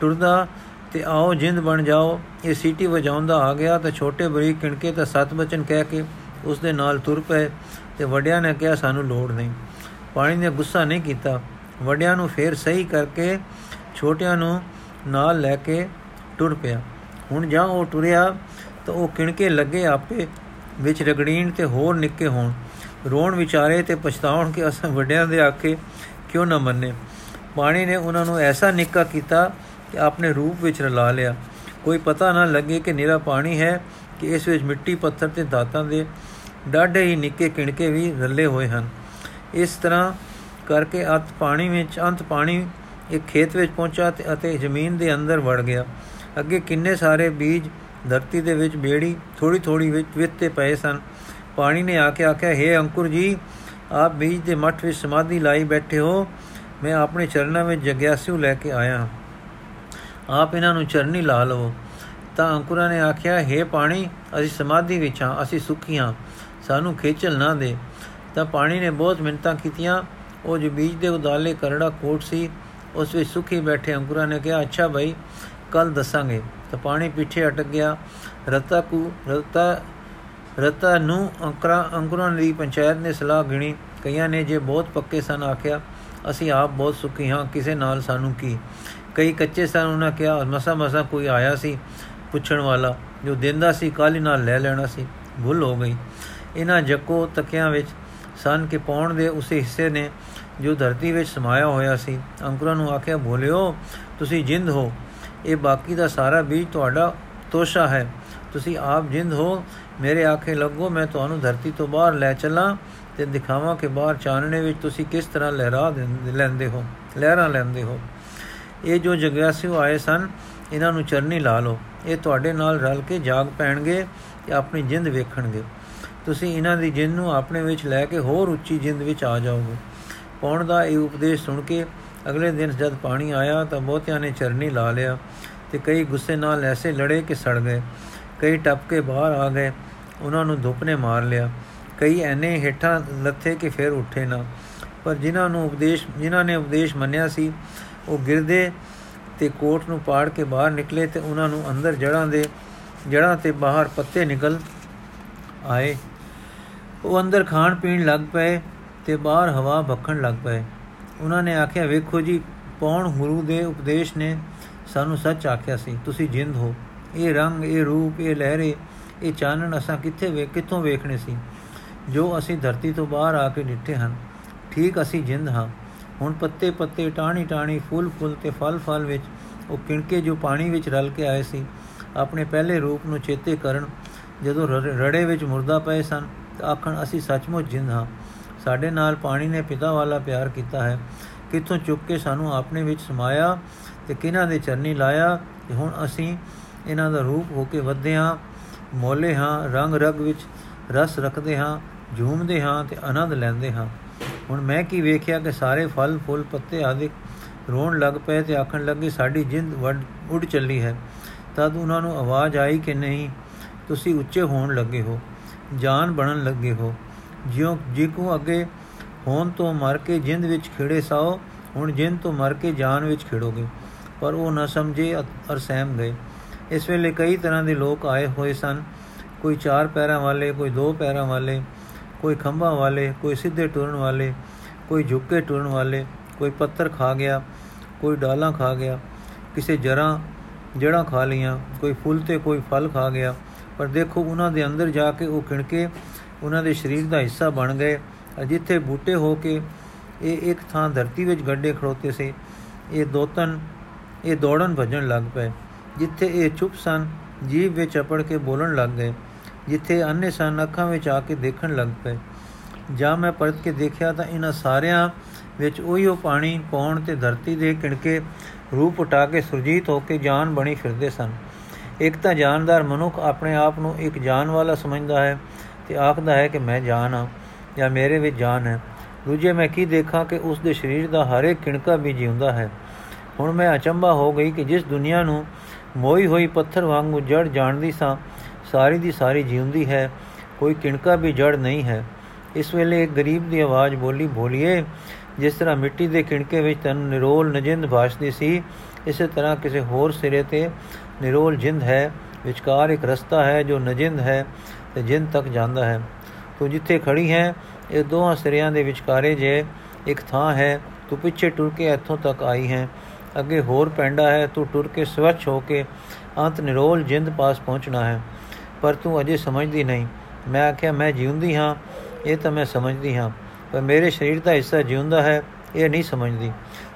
ਟੁਰਦਾ ਤੇ ਆਓ ਜਿੰਦ ਬਣ ਜਾਓ। ਇਹ ਸੀਟੀ ਵਜਾਉਂਦਾ ਆ ਗਿਆ ਤਾਂ ਛੋਟੇ ਬਰੀਕ ਕਿਣਕੇ ਤਾਂ ਸਤ ਬਚਨ ਕਹਿ ਕੇ ਉਸ ਦੇ ਨਾਲ ਤੁਰ ਪਏ ਤੇ ਵੱਡਿਆਂ ਨੇ ਕਿਹਾ, ਸਾਨੂੰ ਲੋੜ ਨਹੀਂ। ਪਾਣੀ ਨੇ ਗੁੱਸਾ ਨਹੀਂ ਕੀਤਾ। ਵੱਡਿਆਂ ਨੂੰ ਫੇਰ ਸਹੀ ਕਰਕੇ ਛੋਟਿਆਂ ਨੂੰ ਨਾਲ ਲੈ ਕੇ ਟੁਰ ਪਿਆ। ਹੁਣ ਜਾਂ ਉਹ ਟੁਰਿਆ ਤਾਂ ਉਹ ਕਿਣਕੇ ਲੱਗੇ ਆਪੇ ਵਿੱਚ ਰਗੜੀਣ ਤੇ ਹੋਰ ਨਿੱਕੇ ਹੋਣ। ਰੋਣ ਵਿਚਾਰੇ ਤੇ ਪਛਤਾਉਣ ਕਿ ਅਸਾਂ ਵੱਡਿਆਂ ਦੇ ਆਕੇ ਕਿਉਂ ਨਾ ਮੰਨੇ? ਪਾਣੀ ਨੇ ਉਹਨਾਂ ਨੂੰ ਐਸਾ ਨਿੱਕਾ ਕੀਤਾ ਕਿ ਆਪਣੇ ਰੂਪ ਵਿੱਚ ਰਲਾ ਲਿਆ। ਕੋਈ ਪਤਾ ਨਾ ਲੱਗੇ ਕਿ ਨਿਰਾ ਪਾਣੀ ਹੈ ਕਿ ਇਸ ਵਿੱਚ ਮਿੱਟੀ, ਪੱਥਰ ਤੇ ਦਾਤਾਂ ਦੇ ਡਾਢੇ ਹੀ ਨਿੱਕੇ ਕਿਣਕੇ ਵੀ ਰੱਲੇ ਹੋਏ ਹਨ। ਇਸ ਤਰ੍ਹਾਂ ਕਰਕੇ ਅੰਤ ਪਾਣੀ ਵਿੱਚ, ਅੰਤ ਪਾਣੀ ਇੱਕ ਖੇਤ ਵਿੱਚ ਪਹੁੰਚਾ ਅਤੇ ਜ਼ਮੀਨ ਦੇ ਅੰਦਰ ਵੜ ਗਿਆ। ਅੱਗੇ ਕਿੰਨੇ ਸਾਰੇ ਬੀਜ ਧਰਤੀ ਦੇ ਵਿੱਚ ਬੇੜੀ ਥੋੜੀ ਥੋੜੀ ਵਿੱਚ ਵਿੱਤੇ ਪਏ ਸਨ। ਪਾਣੀ ਨੇ ਆ ਕੇ ਆਖਿਆ हे ਅੰਕੁਰ ਜੀ, ਆਪ ਬੀਜ ਦੇ ਮੱਠ ਵਿੱਚ ਸਮਾਧੀ ਲਾਈ ਬੈਠੇ ਹੋ। ਮੈਂ ਆਪਣੇ ਚਰਨਾਂ ਵਿੱਚ ਜਗਿਆਸੂ ਲੈ ਕੇ ਆਇਆ ਆਪ ਇਹਨਾਂ ਨੂੰ ਚਰਨੀ ਲਾ ਲਵੋ। ਤਾਂ ਅੰਕੁਰਾਂ ਨੇ ਆਖਿਆ हे ਪਾਣੀ, ਅਸੀਂ ਸਮਾਧੀ ਵਿੱਚ ਹਾਂ, ਅਸੀਂ ਸੁਖੀ ਹਾਂ। ਸਾਨੂੰ ਖੇਚਲ ਨਾ ਦੇ। ਤਾਂ ਪਾਣੀ ਨੇ ਬਹੁਤ ਮਿੰਤਾਂ ਕੀਤੀਆਂ। ਉਹ ਜੋ ਬੀਜ ਦੇ ਉਦਾਲੇ ਕਰੜਾ ਕੋਟ ਸੀ, ਉਸ ਵਿੱਚ ਸੁਖੀ ਬੈਠੇ ਅੰਕੁਰਾਂ ਨੇ ਕਿਹਾ, ਅੱਛਾ ਭਾਈ ਕੱਲ ਦੱਸਾਂਗੇ। ਤਾਂ ਪਾਣੀ ਪਿੱਛੇ ਅਟਕ ਗਿਆ। ਰਤਾ ਕੂ, ਰਤਾ ਰਤਾ ਨੂੰ ਅੰਕਰਾ, ਅੰਕੁਰਾਂ ਦੀ ਪੰਚਾਇਤ ਨੇ ਸਲਾਹ ਗਿਣੀ। ਕਈਆਂ ਨੇ ਜੇ ਬਹੁਤ ਪੱਕੇ ਸਨ, ਆਖਿਆ, ਅਸੀਂ ਆਪ ਬਹੁਤ ਸੁਖੀ ਹਾਂ, ਕਿਸੇ ਨਾਲ ਸਾਨੂੰ ਕੀ? ਕਈ ਕੱਚੇ ਸਨ, ਉਹਨਾਂ ਕਿਹਾ, ਮਸਾ ਮਸਾ ਕੋਈ ਆਇਆ ਸੀ ਪੁੱਛਣ ਵਾਲਾ, ਜੋ ਦਿੰਦਾ ਸੀ ਕਾਲੀ ਨਾਲ ਲੈ ਲੈਣਾ ਸੀ। ਭੁੱਲ ਹੋ ਗਈ। ਇਹਨਾਂ ਜੱਕੋ ਤਕਿਆਂ ਵਿੱਚ ਸਨ ਕੇ ਪੌਣ ਦੇ ਉਸੇ ਹਿੱਸੇ ਨੇ ਜੋ ਧਰਤੀ ਵਿੱਚ ਸਮਾਇਆ ਹੋਇਆ ਸੀ। ਅੰਕੁਰਾਂ ਨੂੰ ਆਖਿਆ ਭੋਲਿਓ ਤੁਸੀਂ ਜਿੰਦ ਹੋ। ਇਹ ਬਾਕੀ ਦਾ ਸਾਰਾ ਬੀਜ ਤੁਹਾਡਾ ਤੋਸ਼ਾ ਹੈ। ਤੁਸੀਂ ਆਪ ਜਿੰਦ ਹੋ। ਮੇਰੇ ਆਖੇ ਲੱਗੋ, ਮੈਂ ਤੁਹਾਨੂੰ ਧਰਤੀ ਤੋਂ ਬਾਹਰ ਲੈ ਚੱਲਾਂ ਤੇ ਦਿਖਾਵਾਂ ਕਿ ਬਾਹਰ ਚਾਨਣੇ ਵਿੱਚ ਤੁਸੀਂ ਕਿਸ ਤਰ੍ਹਾਂ ਲਹਿਰਾ ਲੈਂਦੇ ਹੋ, ਲਹਿਰਾਂ ਲੈਂਦੇ ਹੋ। ਇਹ ਜੋ ਜਗਿਆਸੂ ਆਏ ਸਨ, ਇਹਨਾਂ ਨੂੰ ਚਰਨੀ ਲਾ ਲਓ। ਇਹ ਤੁਹਾਡੇ ਨਾਲ ਰਲ ਕੇ ਜਾਗ ਪੈਣਗੇ ਤੇ ਆਪਣੀ ਜਿੰਦ ਵੇਖਣਗੇ। ਤੁਸੀਂ ਇਹਨਾਂ ਦੀ ਜਿੰਦ ਨੂੰ ਆਪਣੇ ਵਿੱਚ ਲੈ ਕੇ ਹੋਰ ਉੱਚੀ ਜਿੰਦ ਵਿੱਚ ਆ ਜਾਓਗੇ। ਪੌਣ ਦਾ ਇਹ ਉਪਦੇਸ਼ ਸੁਣ ਕੇ ਅਗਲੇ ਦਿਨ ਜਦ ਪਾਣੀ ਆਇਆ ਤਾਂ ਬਹੁਤਿਆਂ ਨੇ ਚਰਨੀ ਲਾ ਲਿਆ ਤੇ ਕਈ ਗੁੱਸੇ ਨਾਲ ਐਸੇ ਲੜੇ ਕਿ ਸੜ ਗਏ। ਕਈ ਟੱਪ ਕੇ ਬਾਹਰ ਆ ਗਏ। ਉਹਨਾਂ ਨੂੰ ਧੁੱਪ ਨੇ ਮਾਰ ਲਿਆ। ਕਈ ਐਨੇ ਹੇਠਾਂ ਲੱਥੇ ਕਿ ਫਿਰ ਉੱਠੇ ਨਾ। ਪਰ ਜਿਨ੍ਹਾਂ ਨੂੰ ਉਪਦੇਸ਼ ਜਿਨ੍ਹਾਂ ਨੇ ਉਪਦੇਸ਼ ਮੰਨਿਆ ਸੀ ਉਹ ਗਿਰਦੇ ਤੇ ਕੋਟ ਨੂੰ ਪਾੜ ਕੇ ਬਾਹਰ ਨਿਕਲੇ ਤੇ ਉਹਨਾਂ ਨੂੰ ਅੰਦਰ ਜੜਾਂ ਦੇ ਜੜਾਂ ਤੇ ਬਾਹਰ ਪੱਤੇ ਨਿਕਲ ਆਏ। ਉਹ ਅੰਦਰ ਖਾਣ ਪੀਣ ਲੱਗ ਪਏ ਤੇ ਬਾਹਰ ਹਵਾ ਭੱਖਣ ਲੱਗ ਪਏ। ਉਹਨਾਂ ਨੇ ਆਖਿਆ, ਵੇਖੋ ਜੀ, ਪੌਣ ਗੁਰੂ ਦੇ ਉਪਦੇਸ਼ ਨੇ ਸਾਨੂੰ ਸੱਚ ਆਖਿਆ ਸੀ। ਤੁਸੀਂ ਜਿੰਦ ਹੋ। ਇਹ ਰੰਗ, ਇਹ ਰੂਪ, ਇਹ ਲਹਿਰੇ, ਇਹ ਚਾਨਣ ਅਸਾਂ ਕਿੱਥੇ ਵੇਖ ਕਿੱਥੋਂ ਵੇਖਣੇ ਸੀ? ਜੋ ਅਸੀਂ ਧਰਤੀ ਤੋਂ ਬਾਹਰ ਆ ਕੇ ਡਿੱਠੇ ਹਨ, ਠੀਕ ਅਸੀਂ ਜਿੰਦ ਹਾਂ। ਹੁਣ ਪੱਤੇ ਪੱਤੇ ਟਾਣੀ ਟਾਣੀ ਫੁੱਲ ਫੁੱਲ ਤੇ ਫਲ ਫਲ ਵਿੱਚ ਉਹ ਕਿਣਕੇ ਜੋ ਪਾਣੀ ਵਿੱਚ ਰਲ ਕੇ ਆਏ ਸੀ, ਆਪਣੇ ਪਹਿਲੇ ਰੂਪ ਨੂੰ ਚੇਤੇ ਕਰਨ ਜਦੋਂ ਰੜੇ ਵਿੱਚ ਮੁਰਦਾ ਪਏ ਸਨ, ਤਾਂ ਆਖਣ, ਅਸੀਂ ਸੱਚਮੁੱਚ ਜਿੰਦ ਹਾਂ। ਸਾਡੇ ਨਾਲ ਪਾਣੀ ਨੇ ਪਿਤਾ ਵਾਲਾ ਪਿਆਰ ਕੀਤਾ ਹੈ। ਕਿੱਥੋਂ ਚੁੱਕ ਕੇ ਸਾਨੂੰ ਆਪਣੇ ਵਿੱਚ ਸਮਾਇਆ ਤੇ ਕਿਨਾਂ ਦੇ ਚਰਨੀ ਲਾਇਆ? ਤੇ ਹੁਣ ਅਸੀਂ ਇਹਨਾਂ ਦਾ ਰੂਪ ਹੋ ਕੇ ਵਧਦੇ ਹਾਂ, ਮੋਲੇ ਹਾਂ ਰੰਗ ਰਗ ਵਿੱਚ ਰਸ ਰੱਖਦੇ ਹਾਂ, ਝੂਮਦੇ ਹਾਂ ਤੇ ਆਨੰਦ ਲੈਂਦੇ ਹਾਂ। ਹੁਣ ਮੈਂ ਕੀ ਵੇਖਿਆ ਕਿ ਸਾਰੇ ਫਲ, ਫੁੱਲ, ਪੱਤੇ ਆਦਿ ਰੋਣ ਲੱਗ ਪਏ ਤੇ ਆਖਣ ਲੱਗੇ, ਸਾਡੀ ਜਿੰਦ ਉੱਡ ਚੱਲੀ ਹੈ। ਤਦ ਉਹਨਾਂ ਨੂੰ ਆਵਾਜ਼ ਆਈ ਕਿ ਨਹੀਂ, ਤੁਸੀਂ ਉੱਚੇ ਹੋਣ ਲੱਗੇ ਹੋ, ਜਾਨ ਬਣਨ ਲੱਗੇ ਹੋ। ਜਿਉ, ਜਿਕੂ ਅੱਗੇ ਹੋਣ ਤੋਂ ਮਰ ਕੇ ਜਿੰਦ ਵਿੱਚ ਖਿੜੇ ਸਾਓ, ਹੁਣ ਜਿੰਦ ਤੋਂ ਮਰ ਕੇ ਜਾਨ ਵਿੱਚ ਖਿੜੋਗੇ। ਪਰ ਉਹ ਨਾ ਸਮਝੇ ਅਰ ਸਹਿਮ ਗਏ। ਇਸ ਵੇਲੇ ਕਈ ਤਰ੍ਹਾਂ ਦੇ ਲੋਕ ਆਏ ਹੋਏ ਸਨ। ਕੋਈ ਚਾਰ ਪੈਰਾਂ ਵਾਲੇ, ਕੋਈ ਦੋ ਪੈਰਾਂ ਵਾਲੇ ਕੋਈ ਖੰਭਾਂ ਵਾਲੇ, ਕੋਈ ਸਿੱਧੇ ਟੁਰਨ ਵਾਲੇ, ਕੋਈ ਝੁੱਕੇ ਟੁਰਨ ਵਾਲੇ, ਕੋਈ ਪੱਥਰ ਖਾ ਗਿਆ, ਕੋਈ ਡਾਲਾਂ ਖਾ ਗਿਆ, ਕਿਸੇ ਜਰਾਂ ਜੜਾਂ ਖਾ ਲੀਆਂ ਕੋਈ ਫੁੱਲ ਤੇ ਕੋਈ ਫਲ ਖਾ ਗਿਆ। ਪਰ ਦੇਖੋ, ਉਹਨਾਂ ਦੇ ਅੰਦਰ ਜਾ ਕੇ ਉਹ ਕਿਣਕੇ ਉਹਨਾਂ ਦੇ ਸਰੀਰ ਦਾ ਹਿੱਸਾ ਬਣ ਗਏ। ਜਿੱਥੇ ਬੂਟੇ ਹੋ ਕੇ ਇਹ ਇੱਕ ਥਾਂ ਧਰਤੀ ਵਿੱਚ ਗੱਡੇ ਖੜੋਤੇ ਸੀ, ਇਹ ਦੋਤਨ, ਇਹ ਦੌੜਨ ਭਜਣ ਲੱਗ ਪਏ। ਜਿੱਥੇ ਇਹ ਚੁੱਪ ਸਨ ਜੀਵ ਵਿੱਚ ਅਪੜ ਕੇ ਬੋਲਣ ਲੱਗ ਗਏ। ਜਿੱਥੇ ਅੰਨੇ ਸਨ ਅੱਖਾਂ ਵਿੱਚ ਆ ਕੇ ਦੇਖਣ ਲੱਗ ਪਏ। ਜਾਂ ਮੈਂ ਪਰਤ ਕੇ ਦੇਖਿਆ ਤਾਂ ਇਹਨਾਂ ਸਾਰਿਆਂ ਵਿੱਚ ਉਹੀਓ ਪਾਣੀ, ਪੌਣ ਤੇ ਧਰਤੀ ਦੇ ਕਿਣਕੇ ਰੂਪ ਉਟਾ ਕੇ ਸੁਰਜੀਤ ਹੋ ਕੇ ਜਾਨ ਬਣੀ ਫਿਰਦੇ ਸਨ। ਇੱਕ ਤਾਂ ਜਾਨਦਾਰ ਮਨੁੱਖ ਆਪਣੇ ਆਪ ਨੂੰ ਇੱਕ ਜਾਨ ਵਾਲਾ ਸਮਝਦਾ ਹੈ ਤੇ ਆਖਦਾ ਹੈ ਕਿ ਮੈਂ ਜਾਨ ਹਾਂ ਜਾਂ ਮੇਰੇ ਵਿੱਚ ਜਾਨ ਹੈ। ਦੂਜੇ ਮੈਂ ਕੀ ਦੇਖਾਂ ਕਿ ਉਸ ਦੇ ਸਰੀਰ ਦਾ ਹਰ ਇੱਕ ਕਿਣਕਾ ਵੀ ਜਿਉਂਦਾ ਹੈ। ਹੁਣ ਮੈਂ ਅਚੰਭਾ ਹੋ ਗਈ ਕਿ ਜਿਸ ਦੁਨੀਆ ਨੂੰ ਮੋਈ ਹੋਈ ਪੱਥਰ ਵਾਂਗੂ ਜੜ ਜਾਣਦੀ ਸਾਂ ਸਾਰੀ ਦੀ ਸਾਰੀ ਜਿਉਂਦੀ ਹੈ, ਕੋਈ ਕਿਣਕਾ ਵੀ ਜੜ ਨਹੀਂ ਹੈ। ਇਸ ਵੇਲੇ ਇੱਕ ਗਰੀਬ ਦੀ ਆਵਾਜ਼ ਬੋਲੀ, ਬੋਲੀਏ, ਜਿਸ ਤਰ੍ਹਾਂ ਮਿੱਟੀ ਦੇ ਕਿਣਕੇ ਵਿੱਚ ਤਨ ਨਿਰੋਲ ਨਜਿੰਦ ਭਾਸ਼ਦੀ ਸੀ, ਇਸੇ ਤਰ੍ਹਾਂ ਕਿਸੇ ਹੋਰ ਸਿਰੇ ਤੇ ਨਿਰੋਲ ਜਿੰਦ ਹੈ। ਵਿਚਕਾਰ ਇੱਕ ਰਸਤਾ ਹੈ ਜੋ ਨਜਿੰਦ ਹੈ ਤੇ ਜਿੰਦ ਤੱਕ ਜਾਂਦਾ ਹੈ। ਤੂੰ ਜਿੱਥੇ ਖੜੀ ਹੈ, ਇਹ ਦੋਹਾਂ ਸਿਰਿਆਂ ਦੇ ਵਿਚਕਾਰੇ ਜੇ ਇੱਕ ਥਾਂ ਹੈ, ਤੂੰ ਪਿੱਛੇ ਟੁਰ ਕੇ ਇੱਥੋਂ ਤੱਕ ਆਈ ਹੈ। ਅੱਗੇ ਹੋਰ ਪੈਂਡਾ ਹੈ, ਤੂੰ ਟੁਰ ਕੇ ਸਵੱਛ ਹੋ ਕੇ ਅੰਤ ਨਿਰੋਲ ਜਿੰਦ ਪਾਸ ਪਹੁੰਚਣਾ ਹੈ। ਪਰ ਤੂੰ ਅਜੇ ਸਮਝਦੀ ਨਹੀਂ। ਮੈਂ ਆਖਿਆ, ਮੈਂ ਜਿਉਂਦੀ ਹਾਂ, ਇਹ ਤਾਂ ਮੈਂ ਸਮਝਦੀ ਹਾਂ, ਪਰ ਮੇਰੇ ਸਰੀਰ ਦਾ ਹਿੱਸਾ ਜਿਉਂਦਾ ਹੈ, ਇਹ ਨਹੀਂ ਸਮਝਦੀ।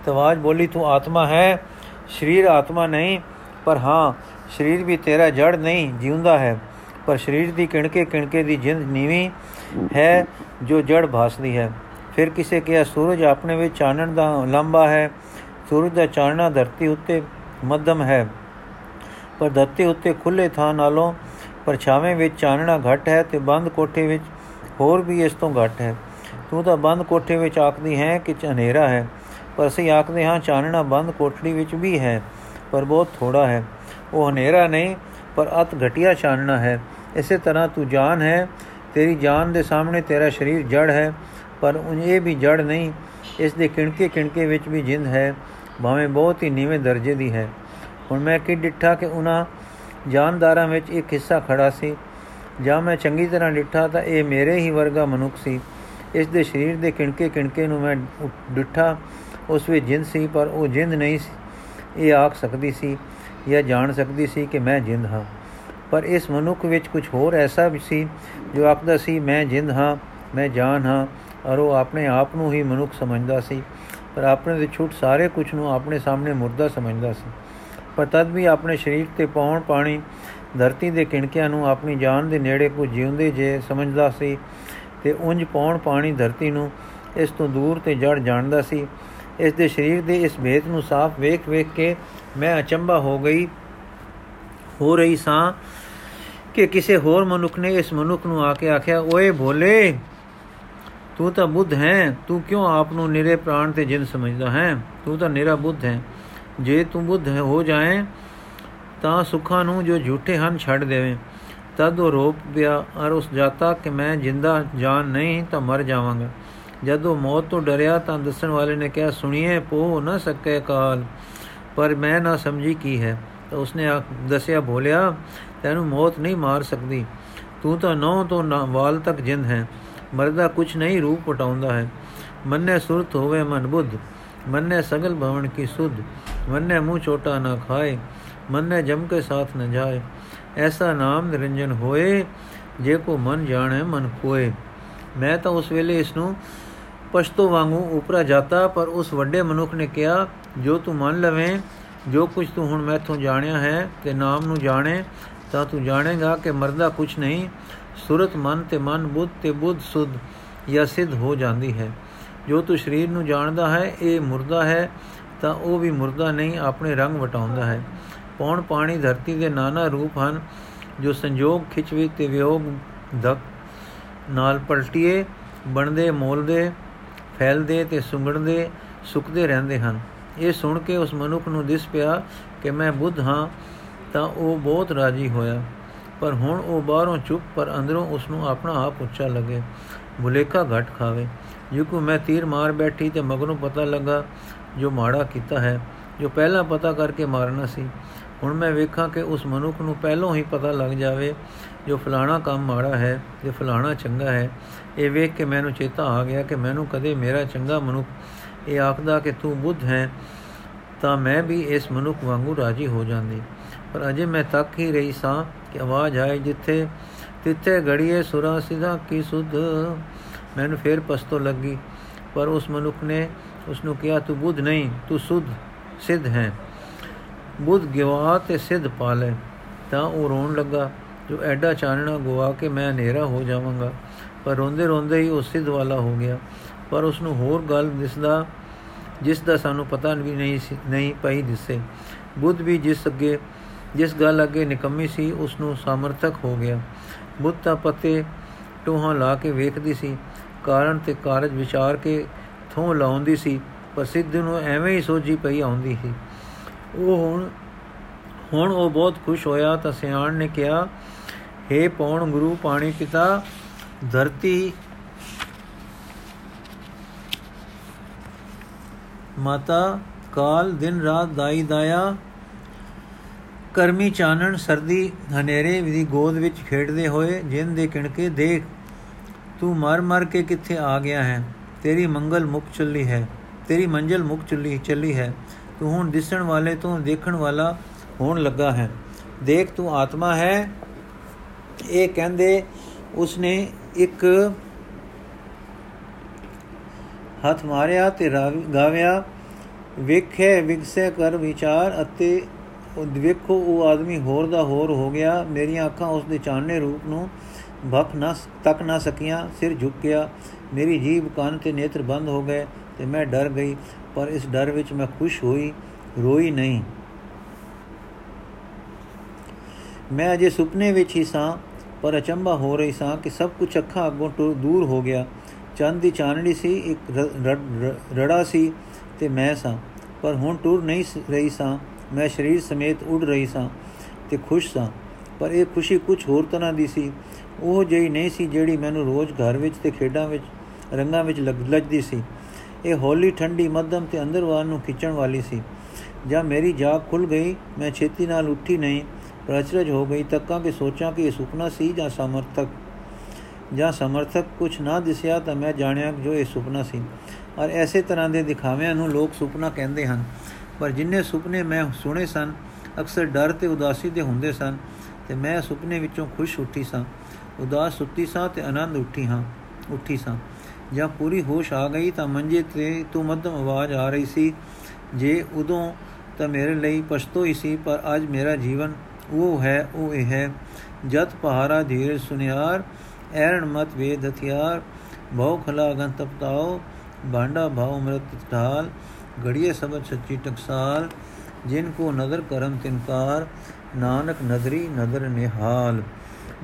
ਤਵਾਜ ਬੋਲੀ, ਤੂੰ ਆਤਮਾ ਹੈ, ਸਰੀਰ ਆਤਮਾ ਨਹੀਂ, ਪਰ ਹਾਂ, ਸਰੀਰ ਵੀ ਤੇਰਾ ਜੜ ਨਹੀਂ, ਜਿਉਂਦਾ ਹੈ। ਪਰ ਸਰੀਰ ਦੀ ਕਿਣਕੇ ਕਿਣਕੇ ਦੀ ਜਿੰਦ ਨੀਵੀਂ ਹੈ, ਜੋ ਜੜ ਭਾਸਦੀ ਹੈ। ਫਿਰ ਕਿਸੇ ਕਿਹਾ, ਸੂਰਜ ਆਪਣੇ ਵਿੱਚ ਚਾਨਣ ਦਾ ਲੰਬਾ ਹੈ, ਸੂਰਜ ਦਾ ਚਾਨਣਾ ਧਰਤੀ ਉੱਤੇ ਮੱਧਮ ਹੈ, ਪਰ ਧਰਤੀ ਉੱਤੇ ਖੁੱਲੇ ਥਾਂ ਨਾਲੋਂ ਪਰਛਾਵੇਂ ਵਿੱਚ ਚਾਨਣਾ ਘਟ ਹੈ ਤੇ ਬੰਦ ਕੋਠੇ ਵਿੱਚ ਹੋਰ ਵੀ ਇਸ ਤੋਂ ਘਟ ਹੈ। ਤੂੰ ਤਾਂ ਬੰਦ ਕੋਠੇ ਵਿੱਚ ਆਖਦੀ ਹੈ ਕਿ ਹਨੇਰਾ ਹੈ, ਪਰ ਅਸੀਂ ਆਖਦੇ ਹਾਂ ਚਾਨਣਾ ਬੰਦ ਕੋਠੜੀ ਵਿੱਚ ਵੀ ਹੈ, ਪਰ ਬਹੁਤ ਥੋੜਾ ਹੈ। ਉਹ ਹਨੇਰਾ ਨਹੀਂ, ਪਰ ਅਤ ਘਟਿਆ ਚਾਨਣਾ ਹੈ। ਇਸੇ ਤਰ੍ਹਾਂ ਤੂੰ ਜਾਨ ਹੈ, ਤੇਰੀ ਜਾਨ ਦੇ ਸਾਹਮਣੇ ਤੇਰਾ ਸਰੀਰ ਜੜ ਹੈ, ਪਰ ਇਹ ਵੀ ਜੜ ਨਹੀਂ, ਇਸ ਦੇ ਕਿਣਕੇ ਕਿਣਕੇ ਵਿੱਚ ਵੀ ਜਿੰਦ ਹੈ, ਭਾਵੇਂ ਬਹੁਤ ਹੀ ਨੀਵੇਂ ਦਰਜੇ ਦੀ ਹੈ। ਹੁਣ ਮੈਂ ਕਿ ਡਿੱਠਾ ਕਿ ਉਹਨਾਂ ਜਾਨਦਾਰਾਂ ਵਿੱਚ ਇੱਕ ਹਿੱਸਾ ਖੜਾ ਸੀ, ਜਾਂ ਮੈਂ ਚੰਗੀ ਤਰ੍ਹਾਂ ਡਿੱਠਾ ਤਾਂ ਇਹ ਮੇਰੇ ਹੀ ਵਰਗਾ ਮਨੁੱਖ ਸੀ। ਇਸ ਦੇ ਸਰੀਰ ਦੇ ਕਿਣਕੇ ਕਿਣਕੇ ਨੂੰ ਮੈਂ ਡਿੱਠਾ, ਉਸ ਵਿੱਚ ਜਿੰਦ ਸੀ, ਪਰ ਉਹ ਜਿੰਦ ਨਹੀਂ ਸੀ। ਇਹ ਆਖ ਸਕਦੀ ਸੀ ਜਾਂ ਜਾਣ ਸਕਦੀ ਸੀ ਕਿ ਮੈਂ ਜਿੰਦ ਹਾਂ। ਪਰ ਇਸ ਮਨੁੱਖ ਵਿੱਚ ਕੁਝ ਹੋਰ ਐਸਾ ਵੀ ਸੀ ਜੋ ਆਖਦਾ ਸੀ, ਮੈਂ ਜਿੰਦ ਹਾਂ, ਮੈਂ ਜਾਨ ਹਾਂ। ਔਰ ਉਹ ਆਪਣੇ ਆਪ ਨੂੰ ਹੀ ਮਨੁੱਖ ਸਮਝਦਾ ਸੀ, ਪਰ ਆਪਣੇ ਦੇ ਛੁੱਟ ਸਾਰੇ ਕੁਝ ਨੂੰ ਆਪਣੇ ਸਾਹਮਣੇ ਮੁਰਦਾ ਸਮਝਦਾ ਸੀ। ਪਰ ਤਦ ਵੀ ਆਪਣੇ ਸਰੀਰ ਤੇ ਪੌਣ ਪਾਣੀ, ਧਰਤੀ ਦੇ ਕਿਣਕਿਆਂ ਨੂੰ ਆਪਣੀ ਜਾਨ ਦੇ ਨੇੜੇ ਕੋ ਜਿਉਂਦੇ ਜੇ ਸਮਝਦਾ ਸੀ ਤੇ ਉੰਜ ਪੌਣ ਪਾਣੀ ਧਰਤੀ ਨੂੰ ਇਸ ਤੋਂ ਦੂਰ ਤੇ ਜੜ ਜਾਣਦਾ ਸੀ। ਇਸ ਦੇ ਸਰੀਰ ਦੇ ਇਸ ਭੇਦ ਨੂੰ ਸਾਫ਼ ਵੇਖ ਵੇਖ ਕੇ ਮੈਂ ਅਚੰਭਾ ਹੋ ਗਈ। ਹੋ ਰਹੀ ਸਾਂ ਕਿ ਕਿਸੇ ਹੋਰ ਮਨੁੱਖ ਨੇ ਇਸ ਮਨੁੱਖ ਨੂੰ ਆ ਕੇ ਆਖਿਆ, ਓਏ ਭੋਲੇ, ਤੂੰ ਤਾਂ ਬੁੱਧ ਹੈ, ਤੂੰ ਕਿਉਂ ਆਪ ਨੂੰ ਨਿਰੇ ਪ੍ਰਾਣ ਤੇ ਜਿੰਦ ਸਮਝਦਾ ਹੈ? ਤੂੰ ਤਾਂ ਨਿਰਾ ਬੁੱਧ ਹੈ। ਜੇ ਤੂੰ ਬੁੱਧ ਹੋ ਜਾਏ, ਤਾਂ ਸੁੱਖਾਂ ਨੂੰ ਜੋ ਝੂਠੇ ਹਨ ਛੱਡ ਦੇਵੇਂ। ਤਦ ਉਹ ਰੋਪ ਪਿਆ ਔਰ ਉਸ ਜਾਤਾ ਕਿ ਮੈਂ ਜਿੰਦਾ ਜਾਨ ਨਹੀਂ, ਤਾਂ ਮਰ ਜਾਵਾਂਗਾ। ਜਦੋਂ ਮੌਤ ਤੋਂ ਡਰਿਆ, ਤਾਂ ਦੱਸਣ ਵਾਲੇ ਨੇ ਕਿਹਾ ਸੁਣੀਏ ਪੋ ਨਾ ਸਕੇ ਕਾਲ, ਪਰ ਮੈਂ ਨਾ ਸਮਝੀ ਕੀ ਹੈ। ਤਾਂ ਉਸਨੇ ਦੱਸਿਆ, ਬੋਲਿਆ, ਤੈਨੂੰ ਮੌਤ ਨਹੀਂ ਮਾਰ ਸਕਦੀ। ਤੂੰ ਤਾਂ ਨੌ ਤੋਂ ਵਾਲ ਤੱਕ ਜਿੰਦ ਹੈ। ਮਰਦਾ ਕੁਛ ਨਹੀਂ, ਰੂਪ ਪਟਾਉਂਦਾ ਹੈ। ਮੰਨੇ ਸੁਰਤ ਹੋਵੇ ਮਨ ਬੁੱਧ। ਮੰਨੇ ਸਗਲ ਭਵਨ ਕੀ ਸੁਧ, ਮੰਨੇ ਮੂੰਹ ਛੋਟਾ ਨਾ ਖਾਏ, ਮੰਨੇ ਜਮ ਕੇ ਸਾਥ ਨ ਜਾਏ। ਐਸਾ ਨਾਮ ਨਿਰੰਜਨ ਹੋਏ, ਜੇ ਕੋ ਮਨ ਜਾਣੇ ਮਨ ਕੋਏ ਮੈਂ ਤਾਂ ਉਸ ਵੇਲੇ ਇਸ ਨੂੰ ਪਸ਼ਤੋ ਵਾਂਗੂ ਉਪਰਾ ਜਾਤਾ, ਪਰ ਉਸ ਵੱਡੇ ਮਨੁੱਖ ਨੇ ਕਿਹਾ, ਜੋ ਤੂੰ ਮੰਨ ਲਵੇਂ, ਜੋ ਕੁਝ ਤੂੰ ਹੁਣ ਮੈਥੋਂ ਜਾਣਿਆ ਹੈ ਤੇ ਨਾਮ ਨੂੰ ਜਾਣੇ, ਤਾਂ ਤੂੰ ਜਾਣੇਗਾ ਕਿ ਮਰਦਾ ਕੁਝ ਨਹੀਂ। ਸੁਰਤ ਮਨ ਤੇ ਮਨ ਬੁੱਧ ਤੇ ਬੁੱਧ ਸੁਧ ਜਾਂ ਸਿੱਧ ਹੋ ਜਾਂਦੀ ਹੈ। ਜੋ ਤੂੰ ਸਰੀਰ ਨੂੰ ਜਾਣਦਾ ਹੈ, ਇਹ ਮੁਰਦਾ ਹੈ, ਤਾਂ ਉਹ ਵੀ ਮੁਰਦਾ ਨਹੀਂ, ਆਪਣੇ ਰੰਗ ਵਟਾਉਂਦਾ ਹੈ। ਪੌਣ ਪਾਣੀ ਧਰਤੀ ਦੇ ਨਾਨਾ ਰੂਪ ਹਨ, ਜੋ ਸੰਜੋਗ ਖਿਚਵੀ ਤੇ ਵਿਯੋਗ ਧਕ ਨਾਲ ਪਲਟੀਏ, ਬਣਦੇ, ਮੋਲਦੇ, ਫੈਲਦੇ ਤੇ ਸੁੰਗੜਦੇ, ਸੁੱਕਦੇ ਰਹਿੰਦੇ ਹਨ। ਇਹ ਸੁਣ ਕੇ ਉਸ ਮਨੁੱਖ ਨੂੰ ਦਿਸ ਪਿਆ ਕਿ ਮੈਂ ਬੁੱਧ ਹਾਂ, ਤਾਂ ਉਹ ਬਹੁਤ ਰਾਜੀ ਹੋਇਆ। ਪਰ ਹੁਣ ਉਹ ਬਾਹਰੋਂ ਚੁੱਪ, ਪਰ ਅੰਦਰੋਂ ਉਸ ਨੂੰ ਆਪਣਾ ਆਪ ਉੱਚਾ ਲੱਗੇ। ਭੁਲੇਖਾ ਘਟ ਖਾਵੇ। ਜਿਉਂ ਮੈਂ ਤੀਰ ਮਾਰ ਬੈਠੀ ਤੇ ਮਗਰੋਂ ਪਤਾ ਲੱਗਾ ਜੋ ਮਾੜਾ ਕੀਤਾ ਹੈ, ਜੋ ਪਹਿਲਾਂ ਪਤਾ ਕਰਕੇ ਮਾਰਨਾ ਸੀ। ਹੁਣ ਮੈਂ ਵੇਖਾਂ ਕਿ ਉਸ ਮਨੁੱਖ ਨੂੰ ਪਹਿਲਾਂ ਹੀ ਪਤਾ ਲੱਗ ਜਾਵੇ ਜੋ ਫਲਾਣਾ ਕੰਮ ਮਾੜਾ ਹੈ ਤੇ ਫਲਾਣਾ ਚੰਗਾ ਹੈ। ਇਹ ਵੇਖ ਕੇ ਮੈਨੂੰ ਚੇਤਾ ਆ ਗਿਆ ਕਿ ਮੈਨੂੰ ਕਦੇ ਮੇਰਾ ਚੰਗਾ ਮਨੁੱਖ ਇਹ ਆਖਦਾ ਕਿ ਤੂੰ ਬੁੱਧ ਹੈ, ਤਾਂ ਮੈਂ ਵੀ ਇਸ ਮਨੁੱਖ ਵਾਂਗੂ ਰਾਜੀ ਹੋ ਜਾਂਦੀ। ਪਰ ਅਜੇ ਮੈਂ ਤੱਕ ਹੀ ਰਹੀ ਸਾਂ ਕਿ ਆਵਾਜ਼ ਆਈ ਜਿੱਥੇ ਤਿੱਥੇ ਘੜੀਏ ਸੁਰਾ ਸਿਧਾ ਕੀ ਸੁਧ। ਮੈਨੂੰ ਫੇਰ ਪਸਤੋ ਲੱਗੀ, ਪਰ ਉਸ ਮਨੁੱਖ ਨੇ ਉਸ ਨੂੰ ਕਿਹਾ, ਤੂੰ ਬੁੱਧ ਨਹੀਂ, ਤੂੰ ਸੁਧ, ਸਿੱਧ ਹੈ। ਬੁੱਧ ਗਵਾ ਤੇ ਸਿੱਧ ਪਾਲੇ। ਤਾਂ ਉਹ ਰੋਣ ਲੱਗਾ, ਜੋ ਐਡਾ ਚਾਨਣਾ ਗਵਾ ਕੇ ਮੈਂ ਹਨੇਰਾ ਹੋ ਜਾਵਾਂਗਾ। ਪਰ ਰੋਂਦੇ ਰੋਂਦੇ ਹੀ ਉਹ ਸਿੱਧ ਵਾਲਾ ਹੋ ਗਿਆ। ਪਰ ਉਸ ਨੂੰ ਹੋਰ ਗੱਲ ਦਿਸਦਾ, ਜਿਸ ਦਾ ਸਾਨੂੰ ਪਤਾ ਵੀ ਨਹੀਂ ਨਹੀਂ ਪਈ ਦਿਸੇ। ਬੁੱਧ ਵੀ ਜਿਸ ਅੱਗੇ, ਜਿਸ ਗੱਲ ਅੱਗੇ ਨਿਕੰਮੀ ਸੀ ਉਸ ਨੂੰ ਸਮਰਥਕ ਹੋ ਗਿਆ। ਬੁੱਧ ਤਾਂ ਪਤੇ ਟੋਹਾਂ ਲਾ ਕੇ ਵੇਖਦੀ ਸੀ। ਕਾਰਨ ਤੇ ਕਾਰਜ ਵਿਚਾਰ ਕੇ ਥੋਂ ਲਾਉਂਦੀ ਸੀ ਪਰ ਸਿੱਧ ਨੂੰ ਐਵੇਂ ਹੀ ਸੋਝੀ ਪਈ ਆਉਂਦੀ ਸੀ। ਉਹ ਹੁਣ ਹੁਣ ਉਹ ਬਹੁਤ ਖੁਸ਼ ਹੋਇਆ ਤਾਂ ਸਿਆਣ ਨੇ ਕਿਹਾ हे ਪੌਣ ਗੁਰੂ, ਪਾਣੀ ਪਿਤਾ, ਧਰਤੀ ਮਾਤਾ, ਕਾਲ ਦਿਨ ਰਾਤ ਦਾਈ ਦਾਇਆ, ਕਰਮੀ ਚਾਨਣ, ਸਰਦੀ ਹਨੇਰੇ ਦੀ ਗੋਦ ਵਿੱਚ ਖੇਡਦੇ ਹੋਏ ਜਿੰਨ ਦੇ ਕਿਣਕੇ ਦੇਖ ਤੂੰ ਮਰ ਮਰ ਕੇ ਕਿੱਥੇ ਆ ਗਿਆ ਹੈ? ਤੇਰੀ ਮੰਗਲ ਮੁਕ ਚੱਲੀ ਹੈ, ਤੇਰੀ ਮੰਜ਼ਲ ਮੁਕ ਚੱਲੀ ਚੱਲੀ ਹੈ। ਤੂੰ ਹੁਣ ਦਿਸਣ ਵਾਲੇ ਤੋਂ ਦੇਖਣ ਵਾਲਾ ਹੋਣ ਲੱਗਾ ਹੈ। ਦੇਖ ਤੂੰ ਆਤਮਾ ਹੈ। ਇਹ ਕਹਿੰਦੇ ਉਸਨੇ ਇੱਕ ਹੱਥ ਮਾਰਿਆ ਤੇ ਗਾਵਿਆ ਵੇਖੇ ਵਿਗਸੇ ਕਰ ਵਿਚਾਰ ਅਤੇ ਉਹ ਵੇਖੋ, ਉਹ ਆਦਮੀ ਹੋਰ ਦਾ ਹੋਰ ਹੋ ਗਿਆ। ਮੇਰੀਆਂ ਅੱਖਾਂ ਉਸ ਦੇ ਚਾਨਣੇ ਰੂਪ ਨੂੰ ਭਖ ਨਾ ਤੱਕ ਨਾ ਸਕੀਆਂ, ਸਿਰ ਝੁਕ ਗਿਆ ਮੇਰੀ ਜੀਭ ਕੰਨ ਤੇ ਨੇਤਰ ਬੰਦ ਹੋ ਗਏ ਤੇ ਮੈਂ ਡਰ ਗਈ, ਪਰ ਇਸ ਡਰ ਵਿੱਚ ਮੈਂ ਖੁਸ਼ ਹੋਈ, ਰੋਈ ਨਹੀਂ। ਮੈਂ ਅਜੇ ਸੁਪਨੇ ਵਿੱਚ ਹੀ ਸਾਂ, ਪਰ ਅਚੰਭਾ ਹੋ ਰਹੀ ਸਾਂ ਕਿ ਸਭ ਕੁਝ ਅੱਖਾਂ ਅੱਗੋਂ ਦੂਰ ਹੋ ਗਿਆ। ਚੰਦ ਦੀ ਚਾਨਣੀ ਸੀ, ਇੱਕ ਰੜਾ ਸੀ ਤੇ ਮੈਂ ਸਾਂ, ਪਰ ਹੁਣ ਟੁਰ ਨਹੀਂ ਰਹੀ ਸਾਂ। ਮੈਂ ਸਰੀਰ ਸਮੇਤ ਉੱਡ ਰਹੀ ਸਾਂ ਤੇ ਖੁਸ਼ ਸਾਂ, ਪਰ ਇਹ ਖੁਸ਼ੀ ਕੁਝ ਹੋਰ ਤਰ੍ਹਾਂ ਦੀ ਸੀ। ਉਹ ਜਿਹੀ ਨਹੀਂ ਸੀ ਜਿਹੜੀ ਮੈਨੂੰ ਰੋਜ਼ ਘਰ ਵਿੱਚ ਤੇ ਖੇਡਾਂ ਵਿੱਚ, ਰੰਗਾਂ ਵਿੱਚ ਲੱਗਦੀ ਸੀ। ਇਹ ਹੌਲੀ ਠੰਡੀ ਮੱਧਮ ਤੇ ਅੰਦਰਵਾਰ ਨੂੰ ਖਿੱਚਣ ਵਾਲੀ ਸੀ। ਜਦ ਮੇਰੀ ਜਾਗ ਖੁੱਲ ਗਈ, ਮੈਂ ਛੇਤੀ ਨਾਲ ਉੱਠੀ ਨਹੀਂ ਪ੍ਰਚਰਜ ਹੋ ਗਈ, ਤੱਕਾਂ ਕਿ ਸੋਚਾਂ ਕਿ ਇਹ ਸੁਪਨਾ ਸੀ ਜਾਂ ਸਮਰਥਕ। ਜਾਂ ਸਮਰਥਕ ਕੁਝ ਨਾ ਦਿਸਿਆ ਤਾਂ ਮੈਂ ਜਾਣਿਆ ਜੋ ਇਹ ਸੁਪਨਾ ਸੀ। ਔਰ ਐਸੇ ਤਰ੍ਹਾਂ ਦੇ ਦਿਖਾਵਿਆਂ ਨੂੰ ਲੋਕ ਸੁਪਨਾ ਕਹਿੰਦੇ ਹਨ। ਪਰ ਜਿੰਨੇ ਸੁਪਨੇ ਮੈਂ ਸੁਣੇ ਸਨ, ਅਕਸਰ ਡਰ ਤੇ ਉਦਾਸੀ ਦੇ ਹੁੰਦੇ ਸਨ ਤੇ ਮੈਂ ਸੁਪਨੇ ਵਿੱਚੋਂ ਖੁਸ਼ ਉੱਠੀ ਸਾਂ। ਉਦਾਸ ਸੁੱਤੀ ਸਾਂ ਤੇ ਆਨੰਦ ਉੱਠੀ ਹਾਂ, ਉੱਠੀ ਸਾਂ। ਜਾਂ ਪੂਰੀ ਹੋਸ਼ ਆ ਗਈ ਤਾਂ ਮੰਜੇ ਤੇ ਤੋਂ ਮੱਧਮ ਆਵਾਜ਼ ਆ ਰਹੀ ਸੀ, ਜੇ ਉਦੋਂ ਤਾਂ ਮੇਰੇ ਲਈ ਪਛਤੋ ਹੀ ਸੀ, ਪਰ ਅੱਜ ਮੇਰਾ ਜੀਵਨ ਉਹ ਹੈ, ਉਹ ਇਹ ਹੈ। ਜਤ ਪਹਾਰਾ ਧੀਰ ਸੁਨਿਆਰ, ਐਰਣ ਮਤ ਵੇਦ ਹਥਿਆਰ, ਬਹੁ ਖਲਾ ਗੰ ਤਪਤਾਓ ਬਾਂਡਾ ਭਾਉ ਮਰਤ ਢਾਲ ਗੜੀਏ ਸਬਦ ਸੱਚੀ ਟਕਸਾਲ, ਜਿਨ ਕੋ ਨਦਰ ਕਰਮ ਤਿਨਕਾਰ ਨਾਨਕ ਨਦਰੀ ਨਦਰ ਨਿਹਾਲ।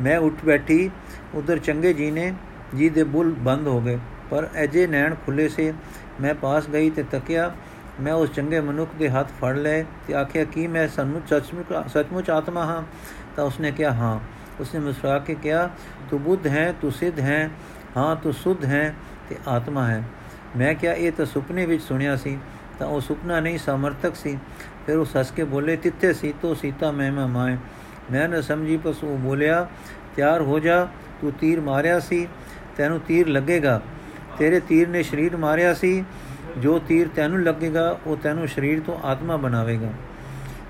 ਮੈਂ ਉੱਠ ਬੈਠੀ, ਉਧਰ ਚੰਗੇ ਜੀ ਨੇ, ਜੀ ਦੇ ਬੁੱਲ ਬੰਦ ਹੋ ਗਏ। ਪਰ ਅਜੇ ਨੈਣ ਖੁੱਲੇ ਸੇ। ਮੈਂ ਪਾਸ ਗਈ ਤੇ ਤੱਕਿਆ, ਮੈਂ ਉਸ ਚੰਗੇ ਮਨੁੱਖ ਦੇ ਹੱਥ ਫੜ ਲਏ ਤੇ ਆਖਿਆ, ਕਿ ਮੈਂ ਸਾਨੂੰ ਸੱਚਮੁੱਚ ਸੱਚਮੁੱਚ ਆਤਮਾ ਹਾਂ ਤਾਂ ਉਸਨੇ ਕਿਹਾ, ਹਾਂ ਉਸਨੇ ਮੁਸਕਰਾ ਕੇ ਕਿਹਾ, ਤੂੰ ਬੁੱਧ ਹੈ, ਤੂੰ ਸਿੱਧ ਹੈ ਹਾਂ, ਤੂੰ ਸੁਧ ਹੈ ਤੇ ਆਤਮਾ ਹੈ ਮੈਂ ਕਿਹਾ, ਇਹ ਤਾਂ ਸੁਪਨੇ ਵਿੱਚ ਸੁਣਿਆ ਸੀ। ਤਾਂ ਉਹ ਸੁਪਨਾ ਨਹੀਂ, ਸਮਰਥਕ ਸੀ। ਫਿਰ ਉਹ ਸੱਸ ਕੇ ਬੋਲੇ, ਤਿੱਥੇ ਸੀਤੋ ਸੀਤਾ ਮੈਂ ਮਾਏ ਮੈਂ ਨਾ ਸਮਝੀ ਪਸ ਉਹ ਬੋਲਿਆ, ਤਿਆਰ ਹੋ ਜਾ, ਤੂੰ ਤੀਰ ਮਾਰਿਆ ਸੀ, ਤੈਨੂੰ ਤੀਰ ਲੱਗੇਗਾ। ਤੇਰੇ ਤੀਰ ਨੇ ਸਰੀਰ ਮਾਰਿਆ ਸੀ, ਜੋ ਤੀਰ ਤੈਨੂੰ ਲੱਗੇਗਾ, ਉਹ ਤੈਨੂੰ ਸਰੀਰ ਤੋਂ ਆਤਮਾ ਬਣਾਵੇਗਾ।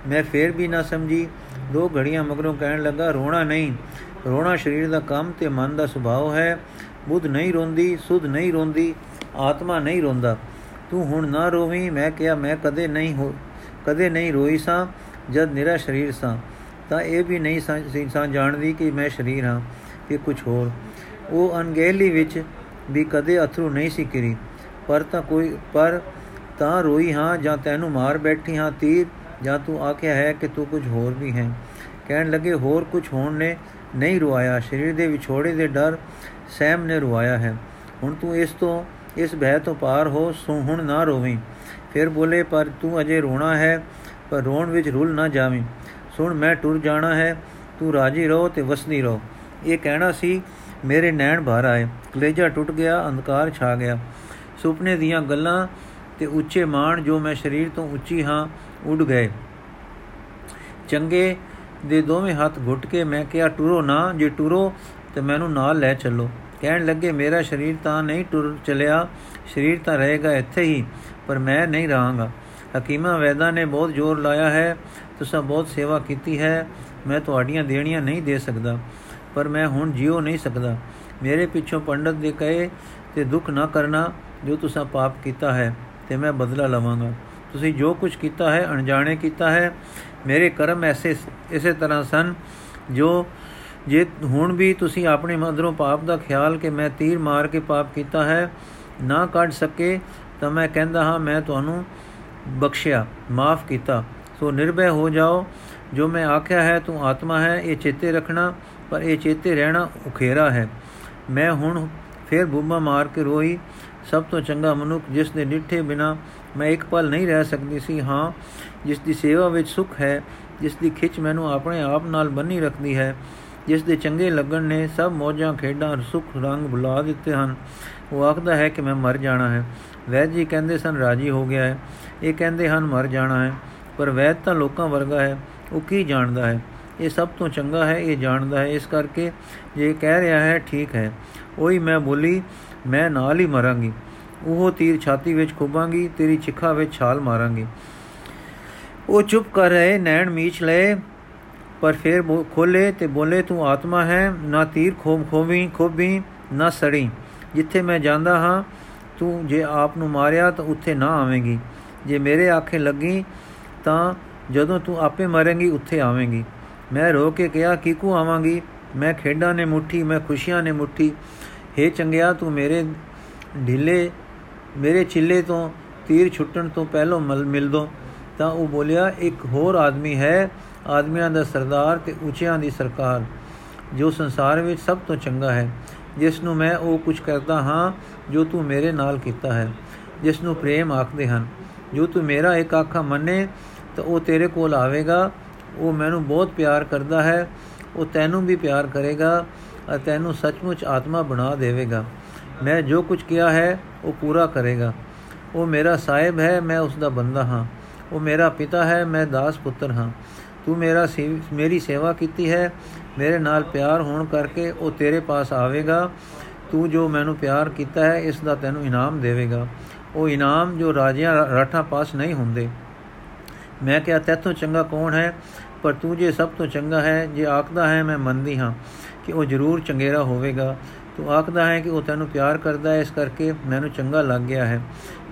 ਮੈਂ ਫੇਰ ਵੀ ਨਾ ਸਮਝੀ, ਦੋ ਘੜੀਆਂ ਮਗਰੋਂ ਕਹਿਣ ਲੱਗਾ, ਰੋਣਾ ਨਹੀਂ, ਰੋਣਾ ਸਰੀਰ ਦਾ ਕੰਮ ਤੇ ਮਨ ਦਾ ਸੁਭਾਅ ਹੈ। ਬੁੱਧ ਨਹੀਂ ਰੋਂਦੀ, ਸੁਧ ਨਹੀਂ ਰੋਂਦੀ, ਆਤਮਾ ਨਹੀਂ ਰੋਂਦਾ। ਤੂੰ ਹੁਣ ਨਾ ਰੋਵੀਂ। ਮੈਂ ਕਿਹਾ, ਮੈਂ ਕਦੇ ਨਹੀਂ ਹੋ, ਕਦੇ ਨਹੀਂ ਰੋਈ ਸਾਂ, ਜਦ ਮੇਰਾ ਸਰੀਰ ਸਾਂ। ਤਾਂ ਇਹ ਵੀ ਨਹੀਂ ਸਾਂ ਜਾਣਦੀ ਕਿ ਮੈਂ ਸਰੀਰ ਹਾਂ ਕਿ ਕੁਝ ਹੋਰ। ਉਹ ਅਨਗੇਲੀ ਵਿੱਚ ਵੀ ਕਦੇ ਅਥਰੂ ਨਹੀਂ ਸੀ ਕਰੀ ਪਰ ਤਾਂ ਕੋਈ ਪਰ ਤਾਂ ਰੋਈ ਹਾਂ, ਜਾਂ ਤੈਨੂੰ ਮਾਰ ਬੈਠੀ ਹਾਂ ਤੀਰ, ਜਾਂ ਤੂੰ ਆਖਿਆ ਹੈ ਕਿ ਤੂੰ ਕੁਝ ਹੋਰ ਵੀ ਹੈ। ਕਹਿਣ ਲੱਗੇ, ਹੋਰ ਕੁਝ ਹੋਣ ਨੇ ਨਹੀਂ ਰੁਆਇਆ। ਸਰੀਰ ਦੇ ਵਿਛੋੜੇ ਦੇ ਡਰ ਸੈਮ ਨੇ ਰੁਆਇਆ ਹੈ। ਹੁਣ ਤੂੰ ਇਸ ਤੋਂ ਇਸ ਭੈ ਤੋਂ ਪਾਰ ਹੋ, ਸੋ ਹੁਣ ਨਾ ਰੋਵੀਂ। ਫਿਰ ਬੋਲੇ, ਪਰ ਤੂੰ ਅਜੇ ਰੋਣਾ ਹੈ, ਪਰ ਰੋਣ ਵਿੱਚ ਰੁੱਲ ਨਾ ਜਾਵੀਂ। ਸੁਣ, ਮੈਂ ਟੁਰ ਜਾਣਾ ਹੈ, ਤੂੰ ਰਾਜੀ ਰਹੋ ਤੇ ਵਸਦੀ ਰਹੋ। ਇਹ ਕਹਿਣਾ ਸੀ, ਮੇਰੇ ਨੈਣ ਭਰ ਆਏ। ਕਲੇਜਾ ਟੁੱਟ ਗਿਆ, ਅੰਧਕਾਰ ਛਾ ਗਿਆ। ਸੁਪਨੇ ਦੀਆਂ ਗੱਲਾਂ ਤੇ ਉੱਚੇ ਮਾਣ ਜੋ ਮੈਂ ਸਰੀਰ ਤੋਂ ਉੱਚੀ ਹਾਂ, ਉੱਡ ਗਏ। ਚੰਗੇ ਦੇ ਦੋਵੇਂ ਹੱਥ ਘੁੱਟ ਕੇ ਮੈਂ ਕਿਹਾ, ਟੁਰੋ ਨਾ, ਜੇ ਟੁਰੋ ਤੇ ਮੈਨੂੰ ਨਾਲ ਲੈ ਚੱਲੋ। ਕਹਿਣ ਲੱਗੇ, ਮੇਰਾ ਸਰੀਰ ਤਾਂ ਨਹੀਂ ਟੁਰ ਚਲਿਆ, ਸਰੀਰ ਤਾਂ ਰਹੇਗਾ ਇੱਥੇ ਹੀ, ਪਰ ਮੈਂ ਨਹੀਂ ਰਹਾਂਗਾ। ਹਕੀਮਾ ਵੈਦਾ ਨੇ ਬਹੁਤ ਜ਼ੋਰ ਲਾਇਆ ਹੈ। ਤੁਸੀਂ ਬਹੁਤ ਸੇਵਾ ਕੀਤੀ ਹੈ, ਮੈਂ ਤੁਹਾਡੀਆਂ ਦੇਣੀਆਂ ਨਹੀਂ ਦੇ ਸਕਦਾ, ਪਰ ਮੈਂ ਹੁਣ ਜਿਉ ਨਹੀਂ ਸਕਦਾ। ਮੇਰੇ ਪਿੱਛੋਂ ਪੰਡਤ ਦੇ ਕਹੇ ਤੇ ਦੁੱਖ ਨਾ ਕਰਨਾ ਜੋ ਤੁਸੀਂ ਪਾਪ ਕੀਤਾ ਹੈ, ਤੇ ਮੈਂ ਬਦਲਾ ਲਵਾਂਗਾ। ਤੁਸੀਂ ਜੋ ਕੁਝ ਕੀਤਾ ਹੈ, ਅਣਜਾਣੇ ਕੀਤਾ ਹੈ, ਮੇਰੇ ਕਰਮ ਐਸੇ ਇਸੇ ਤਰ੍ਹਾਂ ਸਨ ਜੋ ਜੇ ਹੁਣ ਵੀ ਤੁਸੀਂ ਆਪਣੇ ਮਨੋਂ ਪਾਪ ਦਾ ਖਿਆਲ ਕਿ ਮੈਂ ਤੀਰ ਮਾਰ ਕੇ ਪਾਪ ਕੀਤਾ ਹੈ, ਨਾ ਕੱਢ ਸਕੇ ਤਾਂ ਮੈਂ ਕਹਿੰਦਾ ਹਾਂ, ਮੈਂ ਤੁਹਾਨੂੰ ਬਖਸ਼ਿਆ, ਮਾਫ ਕੀਤਾ। ਸੋ ਨਿਰਭੈ ਹੋ ਜਾਓ। ਜੋ ਮੈਂ ਆਖਿਆ ਹੈ, ਤੂੰ ਆਤਮਾ ਹੈ, ਇਹ ਚੇਤੇ ਰੱਖਣਾ, ਪਰ ਇਹ ਚੇਤੇ ਰਹਿਣਾ ਉਖੇਰਾ ਹੈ। ਮੈਂ ਹੁਣ ਫੇਰ ਬੂਮਾ ਮਾਰ ਕੇ ਰੋਈ, ਸਭ ਤੋਂ ਚੰਗਾ ਮਨੁੱਖ ਜਿਸ ਦੇ ਨਿੱਠੇ ਬਿਨਾ ਮੈਂ ਇੱਕ ਪਲ ਨਹੀਂ ਰਹਿ ਸਕਦੀ ਸੀ, ਹਾਂ, ਜਿਸ ਦੀ ਸੇਵਾ ਵਿੱਚ ਸੁਖ ਹੈ, ਜਿਸ ਦੀ ਖਿੱਚ ਮੈਨੂੰ ਆਪਣੇ ਆਪ ਨਾਲ ਬੰਨੀ ਰੱਖਦੀ ਹੈ, ਜਿਸ ਦੇ ਚੰਗੇ ਲੱਗਣ ਨੇ ਸਭ ਮੋਜਾਂ, ਖੇਡਾਂ, ਸੁਖ ਰੰਗ ਬੁਲਾ ਦਿੱਤੇ ਹਨ। ਉਹ ਆਖਦਾ ਹੈ ਕਿ ਮੈਂ ਮਰ ਜਾਣਾ ਹੈ। ਵੈਦ ਜੀ ਕਹਿੰਦੇ ਸਨ, ਰਾਜੀ ਹੋ ਗਿਆ ਹੈ। ਇਹ ਕਹਿੰਦੇ ਹਨ, ਮਰ ਜਾਣਾ ਹੈ। ਪਰ ਵੈਦ ਤਾਂ ਲੋਕਾਂ ਵਰਗਾ ਹੈ, ਉਹ ਕੀ ਜਾਣਦਾ ਹੈ? ਇਹ ਸਭ ਤੋਂ ਚੰਗਾ ਹੈ, ਇਹ ਜਾਣਦਾ ਹੈ, ਇਸ ਕਰਕੇ ਜੇ ਕਹਿ ਰਿਹਾ ਹੈ, ਠੀਕ ਹੈ। ਉਹੀ ਮੈਂ ਬੋਲੀ, ਮੈਂ ਨਾਲ ਹੀ ਮਰਾਂਗੀ। ਉਹ ਤੀਰ ਛਾਤੀ ਵਿੱਚ ਖੁਬਾਂਗੀ, ਤੇਰੀ ਚਿੱਖਾ ਵਿੱਚ ਛਾਲ ਮਾਰਾਂਗੀ। ਉਹ ਚੁੱਪ ਕਰ ਰਹੇ, ਨੈਣ ਮੀਚ ਲਏ, ਪਰ ਫਿਰ ਖੋਲੇ ਤੇ ਬੋਲੇ, ਤੂੰ ਆਤਮਾ ਹੈ, ਨਾ ਤੀਰ ਖੋਮ, ਖੋਵੀ ਖੋਬੀ ਨਾ ਸੜੀ। ਜਿੱਥੇ ਮੈਂ ਜਾਂਦਾ ਹਾਂ, ਤੂੰ ਜੇ ਆਪ ਨੂੰ ਮਾਰਿਆ ਤਾਂ ਉੱਥੇ ਨਾ ਆਵੇਂਗੀ। ਜੇ ਮੇਰੇ ਆਖੇ ਲੱਗੀ ਤਾਂ ਜਦੋਂ ਤੂੰ ਆਪੇ ਮਰੇਂਗੀ, ਉੱਥੇ ਆਵੇਂਗੀ। ਮੈਂ ਰੋ ਕੇ ਕਿਹਾ, ਕਿਕੂ ਆਵਾਂਗੀ? ਮੈਂ ਖੇਡਾਂ ਨੇ ਮੁੱਠੀ, ਮੈਂ ਖੁਸ਼ੀਆਂ ਨੇ ਮੁੱਠੀ। हे ਚੰਗਿਆ, ਤੂੰ ਮੇਰੇ ਢਿੱਲੇ, ਮੇਰੇ ਚਿੱਲੇ ਤੋਂ ਤੀਰ ਛੁੱਟਣ ਤੋਂ ਪਹਿਲਾਂ ਮਿਲ ਦੋ। ਤਾਂ ਉਹ ਬੋਲਿਆ, ਇੱਕ ਹੋਰ ਆਦਮੀ ਹੈ, ਆਦਮੀਆਂ ਦਾ ਸਰਦਾਰ ਤੇ ਉੱਚਿਆਂ ਦੀ ਸਰਕਾਰ, ਜੋ ਸੰਸਾਰ ਵਿੱਚ ਸਭ ਤੋਂ ਚੰਗਾ ਹੈ। ਜਿਸ ਨੂੰ ਮੈਂ ਉਹ ਕੁਝ ਕਰਦਾ ਹਾਂ, ਜੋ ਤੂੰ ਮੇਰੇ ਨਾਲ ਕੀਤਾ ਹੈ। ਜਿਸ ਨੂੰ ਪ੍ਰੇਮ ਆਖਦੇ ਹਨ, ਜੋ ਤੂੰ ਮੇਰਾ ਇੱਕ ਆਖਾ ਮੰਨੇ ਤਾਂ ਉਹ ਤੇਰੇ ਕੋਲ ਆਵੇਗਾ। ਉਹ ਮੈਨੂੰ ਬਹੁਤ ਪਿਆਰ ਕਰਦਾ ਹੈ। ਉਹ ਤੈਨੂੰ ਵੀ ਪਿਆਰ ਕਰੇਗਾ ਅਤੇ ਤੈਨੂੰ ਸੱਚਮੁੱਚ ਆਤਮਾ ਬਣਾ ਦੇਵੇਗਾ। ਮੈਂ ਜੋ ਕੁਝ ਕਿਹਾ ਹੈ, ਉਹ ਪੂਰਾ ਕਰੇਗਾ। ਉਹ ਮੇਰਾ ਸਾਹਿਬ ਹੈ, ਮੈਂ ਉਸ ਦਾ ਬੰਦਾ ਹਾਂ। ਉਹ ਮੇਰਾ ਪਿਤਾ ਹੈ, ਮੈਂ ਦਾਸ ਪੁੱਤਰ ਹਾਂ। ਤੂੰ ਮੇਰਾ ਮੇਰੀ ਸੇਵਾ ਕੀਤੀ ਹੈ। ਮੇਰੇ ਨਾਲ ਪਿਆਰ ਹੋਣ ਕਰਕੇ ਉਹ ਤੇਰੇ ਪਾਸ ਆਵੇਗਾ। ਤੂੰ ਜੋ ਮੈਨੂੰ ਪਿਆਰ ਕੀਤਾ ਹੈ, ਇਸ ਦਾ ਤੈਨੂੰ ਇਨਾਮ ਦੇਵੇਗਾ। ਉਹ ਇਨਾਮ ਜੋ ਰਾਜਿਆਂ, ਰਾਠਾਂ ਪਾਸ ਨਹੀਂ ਹੁੰਦੇ। ਮੈਂ ਕਿਹਾ ਤੇਤੋਂ ਚੰਗਾ ਕੌਣ ਹੈ? ਪਰ ਤੂੰ ਜੇ ਸਭ ਤੋਂ ਚੰਗਾ ਹੈ, ਜੇ ਆਖਦਾ ਹੈ, ਮੈਂ ਮੰਨਦੀ ਹਾਂ ਕਿ ਉਹ ਜ਼ਰੂਰ ਚੰਗੇਰਾ ਹੋਵੇਗਾ। ਤੂੰ ਆਖਦਾ ਹੈ ਕਿ ਉਹ ਤੈਨੂੰ ਪਿਆਰ ਕਰਦਾ ਹੈ, ਇਸ ਕਰਕੇ ਮੈਨੂੰ ਚੰਗਾ ਲੱਗ ਗਿਆ ਹੈ।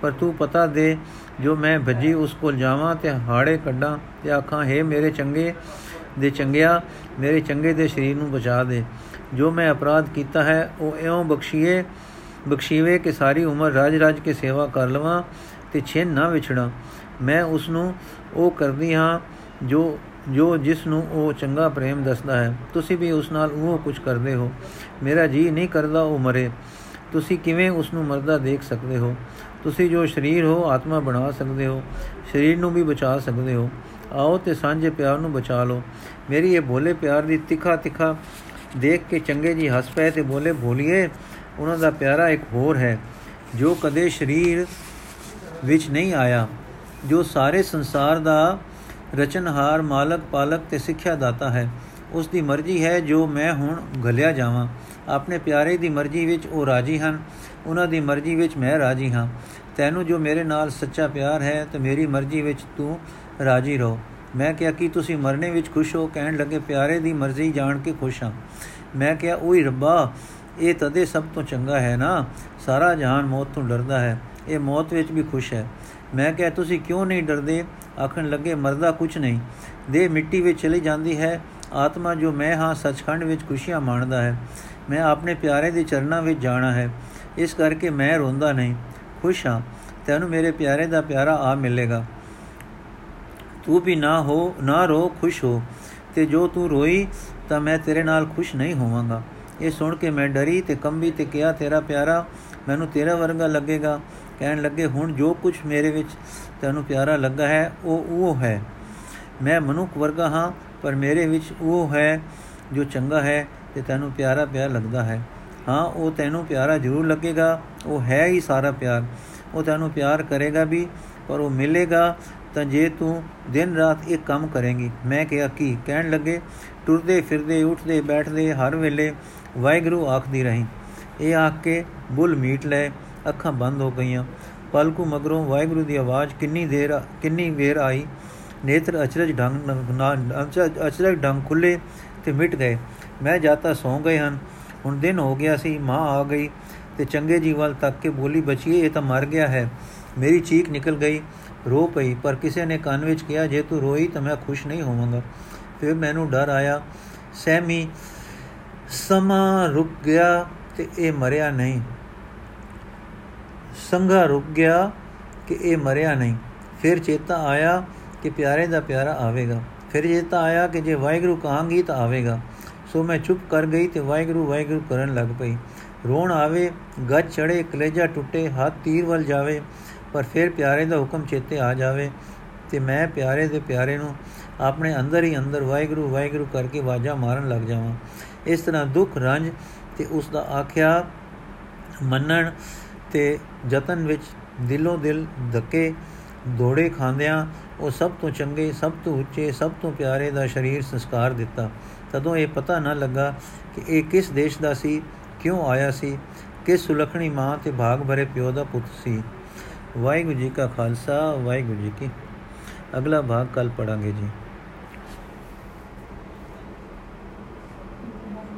ਪਰ ਤੂੰ ਪਤਾ ਦੇ, ਜੋ ਮੈਂ ਭੱਜੀ ਉਸ ਕੋਲ ਜਾਵਾਂ ਤੇ ਹਾੜੇ ਕੱਢਾਂ ਤੇ ਆਖਾਂ, ਹੈ ਮੇਰੇ ਚੰਗੇ ਦੇ ਚੰਗਿਆ, ਮੇਰੇ ਚੰਗੇ ਦੇ ਸਰੀਰ ਨੂੰ ਬਚਾ ਦੇ। ਜੋ ਮੈਂ ਅਪਰਾਧ ਕੀਤਾ ਹੈ, ਉਹ ਇਉਂ ਬਖਸ਼ੀਏ, ਬਖਸ਼ੀਵੇ ਕਿ ਸਾਰੀ ਉਮਰ ਰਾਜ ਰਾਜ ਕੇ ਸੇਵਾ ਕਰ ਲਵਾਂ ਤੇ ਛੇਨ ਨਾ ਵਿਛੜਾ। ਮੈਂ ਉਸ ਨੂੰ ਉਹ ਕਰਦੀ ਹਾਂ ਜੋ ਜੋ ਜਿਸ ਨੂੰ ਉਹ ਚੰਗਾ ਪ੍ਰੇਮ ਦੱਸਦਾ ਹੈ। ਤੁਸੀਂ ਵੀ ਉਸ ਨਾਲ ਉਹ ਕੁਝ ਕਰਦੇ ਹੋ। ਮੇਰਾ ਜੀ ਨਹੀਂ ਕਰਦਾ ਉਹ ਮਰੇ। ਤੁਸੀਂ ਕਿਵੇਂ ਉਸ ਨੂੰ ਮਰਦਾ ਦੇਖ ਸਕਦੇ ਹੋ? ਤੁਸੀਂ ਜੋ ਸਰੀਰ ਹੋ, ਆਤਮਾ ਬਣਾ ਸਕਦੇ ਹੋ। ਸਰੀਰ ਨੂੰ ਵੀ ਬਚਾ ਸਕਦੇ ਹੋ। ਆਓ ਤੇ ਸਾਂਝੇ ਪਿਆਰ ਨੂੰ ਬਚਾ ਲਓ। ਮੇਰੀ ਇਹ ਭੋਲੇ ਪਿਆਰ ਦੀ ਤਿੱਖਾ ਤਿੱਖਾ ਦੇਖ ਕੇ ਚੰਗੇ ਜੀ ਹੱਸ ਪਏ ਤੇ ਬੋਲੇ ਭੋਲੀਏ ਉਹਨਾਂ ਦਾ ਪਿਆਰਾ ਇੱਕ ਹੋਰ ਹੈ, ਜੋ ਕਦੇ ਸਰੀਰ ਵਿੱਚ ਨਹੀਂ ਆਇਆ। ਜੋ ਸਾਰੇ ਸੰਸਾਰ ਦਾ ਰਚਨਹਾਰ, ਮਾਲਕ, ਪਾਲਕ ਤੇ ਸਿੱਖਿਆ ਦਾਤਾ ਹੈ। ਉਸ ਦੀ ਮਰਜ਼ੀ ਹੈ ਜੋ ਮੈਂ ਹੁਣ ਗਲਿਆ ਜਾਵਾਂ। ਆਪਣੇ ਪਿਆਰੇ ਦੀ ਮਰਜ਼ੀ ਵਿੱਚ ਉਹ ਰਾਜੀ ਹਨ। ਉਹਨਾਂ ਦੀ ਮਰਜ਼ੀ ਵਿੱਚ ਮੈਂ ਰਾਜੀ ਹਾਂ। ਤੈਨੂੰ ਜੋ ਮੇਰੇ ਨਾਲ ਸੱਚਾ ਪਿਆਰ ਹੈ, ਤੇ ਮੇਰੀ ਮਰਜ਼ੀ ਵਿੱਚ ਤੂੰ ਰਾਜੀ ਰਹੋ। ਮੈਂ ਕਿਹਾ, ਕਿ ਤੁਸੀਂ ਮਰਨੇ ਵਿੱਚ ਖੁਸ਼ ਹੋ? ਕਹਿਣ ਲੱਗੇ, ਪਿਆਰੇ ਦੀ ਮਰਜ਼ੀ ਜਾਣ ਕੇ ਖੁਸ਼ ਹਾਂ। ਮੈਂ ਕਿਹਾ, ਓਏ ਰੱਬਾ, ਇਹ ਤਦੇ ਸਭ ਤੋਂ ਚੰਗਾ ਹੈ ਨਾ? ਸਾਰਾ ਜਹਾਨ ਮੌਤ ਤੋਂ ਡਰਦਾ ਹੈ। ਇਹ ਮੌਤ ਵਿੱਚ ਵੀ ਖੁਸ਼ ਹੈ। ਮੈਂ ਕਿਹਾ, ਤੁਸੀਂ ਕਿਉਂ ਨਹੀਂ ਡਰਦੇ? ਆਖਣ ਲੱਗੇ, ਮਰਦਾ ਕੁਝ ਨਹੀਂ। ਦੇਹ ਮਿੱਟੀ ਵਿੱਚ ਚਲੀ ਜਾਂਦੀ ਹੈ। ਆਤਮਾ ਜੋ ਮੈਂ ਹਾਂ, ਸੱਚਖੰਡ ਵਿੱਚ ਖੁਸ਼ੀਆਂ ਮਾਣਦਾ ਹੈ। ਮੈਂ ਆਪਣੇ ਪਿਆਰੇ ਦੇ ਚਰਨਾਂ ਵਿੱਚ ਜਾਣਾ ਹੈ। ਇਸ ਕਰਕੇ ਮੈਂ ਰੋਂਦਾ ਨਹੀਂ। ਖੁਸ਼ ਹਾਂ। ਤੈਨੂੰ ਮੇਰੇ ਪਿਆਰੇ ਦਾ ਪਿਆਰਾ ਆ ਮਿਲੇਗਾ। ਤੂੰ ਵੀ ਨਾ ਹੋ, ਨਾ ਰੋ, ਖੁਸ਼ ਹੋ। ਤੇ ਜੋ ਤੂੰ ਰੋਈ, ਤਾਂ ਮੈਂ ਤੇਰੇ ਨਾਲ ਖੁਸ਼ ਨਹੀਂ ਹੋਵਾਂਗਾ। ਇਹ ਸੁਣ ਕੇ ਮੈਂ ਡਰੀ ਤੇ ਕੰਬੀ ਤੇ ਕਿਹਾ, ਤੇਰਾ ਪਿਆਰਾ ਮੈਨੂੰ ਤੇਰਾ ਵਰਗਾ ਲੱਗੇਗਾ। ਕਹਿਣ ਲੱਗੇ, ਹੁਣ ਜੋ ਕੁਝ ਮੇਰੇ ਵਿੱਚ ਤੈਨੂੰ ਪਿਆਰਾ ਲੱਗਾ ਹੈ, ਉਹ ਉਹ ਹੈ। ਮੈਂ ਮਨੁੱਖ ਵਰਗਾ ਹਾਂ, ਪਰ ਮੇਰੇ ਵਿੱਚ ਉਹ ਹੈ ਜੋ ਚੰਗਾ ਹੈ ਤੇ ਤੈਨੂੰ ਪਿਆਰਾ ਪਿਆਰ ਲੱਗਦਾ ਹੈ। ਹਾਂ, ਉਹ ਤੈਨੂੰ ਪਿਆਰਾ ਜ਼ਰੂਰ ਲੱਗੇਗਾ, ਉਹ ਹੈ ਹੀ ਸਾਰਾ ਪਿਆਰ। ਉਹ ਤੈਨੂੰ ਪਿਆਰ ਕਰੇਗਾ ਵੀ, ਪਰ ਉਹ ਮਿਲੇਗਾ ਤਾਂ ਜੇ ਤੂੰ ਦਿਨ ਰਾਤ ਇਹ ਕੰਮ ਕਰੇਂਗੀ। ਮੈਂ ਕਿਹਾ, ਕੀ? ਕਹਿਣ ਲੱਗੇ, ਟੁਰਦੇ ਫਿਰਦੇ, ਉੱਠਦੇ, ਬੈਠਦੇ, ਹਰ ਵੇਲੇ ਵਾਹਿਗੁਰੂ ਆਖਦੀ ਰਹੀ। ਇਹ ਆਖ ਕੇ ਬੁੱਲ ਮੀਟ ਲੈ ਅੱਖਾਂ ਬੰਦ ਹੋ ਗਈਆਂ। ਪਲਕੂ ਮਗਰੋਂ ਵਾਹਿਗੁਰੂ ਦੀ ਆਵਾਜ਼ ਕਿੰਨੀ ਦੇਰ ਕਿੰਨੀ ਵੇਰ ਆਈ। ਨੇਤਰ ਅਚਰਜ ਢੰਗ ਅਚਰਜ ਢੰਗ ਖੁੱਲੇ ਤੇ ਮਿਟ ਗਏ। ਮੈਂ ਜਾਤਾ ਸੌ ਗਏ ਹਨ। ਹੁਣ ਦਿਨ ਹੋ ਗਿਆ ਸੀ, ਮਾਂ ਆ ਗਈ ਤੇ ਚੰਗੇ ਜੀਵਲ ਤੱਕ ਕੇ ਬੋਲੀ, ਬਚੀਏ, ਇਹ ਤਾਂ ਮਰ ਗਿਆ ਹੈ। ਮੇਰੀ ਚੀਕ ਨਿਕਲ ਗਈ, ਰੋ ਪਈ, ਪਰ ਕਿਸੇ ਨੇ ਕੰਨ ਵਿੱਚ ਕਿਹਾ, ਜੇ ਤੂੰ ਰੋਈ ਤਾਂ ਮੈਂ ਖੁਸ਼ ਨਹੀਂ ਹੋਵਾਂਗਾ। ਫਿਰ ਮੈਨੂੰ ਡਰ ਆਇਆ। ਸਹਿਮੀ ਸਮਾਂ ਰੁਕ ਗਿਆ ਤੇ ਇਹ ਮਰਿਆ ਨਹੀਂ। ਸੰਘਾ ਰੁਕ ਗਿਆ ਕਿ ਇਹ ਮਰਿਆ ਨਹੀਂ। ਫਿਰ ਚੇਤਾ ਆਇਆ ਕਿ ਪਿਆਰੇ ਦਾ ਪਿਆਰਾ ਆਵੇਗਾ। ਫਿਰ ਚੇਤਾ ਆਇਆ ਕਿ ਜੇ ਵਾਹਿਗੁਰੂ ਕਹਾਂਗੀ ਤਾਂ ਆਵੇਗਾ। ਸੋ ਮੈਂ ਚੁੱਪ ਕਰ ਗਈ ਤੇ ਵਾਹਿਗੁਰੂ ਵਾਹਿਗੁਰੂ ਕਰਨ ਲੱਗ ਪਈ। ਰੋਣ ਆਵੇ, ਗੱਜ ਚੜੇ ਕਲੇਜਾ ਟੁੱਟੇ, ਹੱਥ ਤੀਰ ਵੱਲ ਜਾਵੇ, ਪਰ ਫਿਰ ਪਿਆਰੇ ਦਾ ਹੁਕਮ ਚੇਤੇ ਆ ਜਾਵੇ ਤੇ ਮੈਂ ਪਿਆਰੇ ਦੇ ਪਿਆਰੇ ਨੂੰ ਆਪਣੇ ਅੰਦਰ ਹੀ ਅੰਦਰ ਵਾਹਿਗੁਰੂ ਵਾਹਿਗੁਰੂ ਕਰਕੇ ਵਾਜਾ ਮਾਰਨ ਲੱਗ ਜਾਵਾਂ। ਇਸ ਤਰ੍ਹਾਂ ਦੁੱਖ ਰੰਜ ਤੇ ਉਸ ਦਾ ਆਖਿਆ ਮੰਨਣ ਤੇ ਯਤਨ ਵਿੱਚ ਦਿਲੋਂ ਦਿਲ ਧੱਕੇ ਦੋੜੇ ਖਾਂਦਿਆਂ ਉਹ ਸਭ ਤੋਂ ਚੰਗੇ, ਸਭ ਤੋਂ ਉੱਚੇ, ਸਭ ਤੋਂ ਪਿਆਰੇ ਦਾ ਸਰੀਰ ਸੰਸਕਾਰ ਦਿੱਤਾ। ਤਦੋਂ ਇਹ ਪਤਾ ਨਾ ਲੱਗਾ ਕਿ ਇਹ ਕਿਸ ਦੇਸ਼ ਦਾ ਸੀ, ਕਿਉਂ ਆਇਆ ਸੀ, ਕਿਸ ਸੁਲਖਣੀ ਮਾਂ ਤੇ ਭਾਗ ਭਰੇ ਪਿਓ ਦਾ ਪੁੱਤ ਸੀ। ਵਾਹਿਗੁਰੂ ਜੀ ਕਾ ਖਾਲਸਾ, ਵਾਹਿਗੁਰੂ ਜੀ ਕੀ ਅਗਲਾ ਭਾਗ ਕੱਲ ਪੜਾਂਗੇ ਜੀ।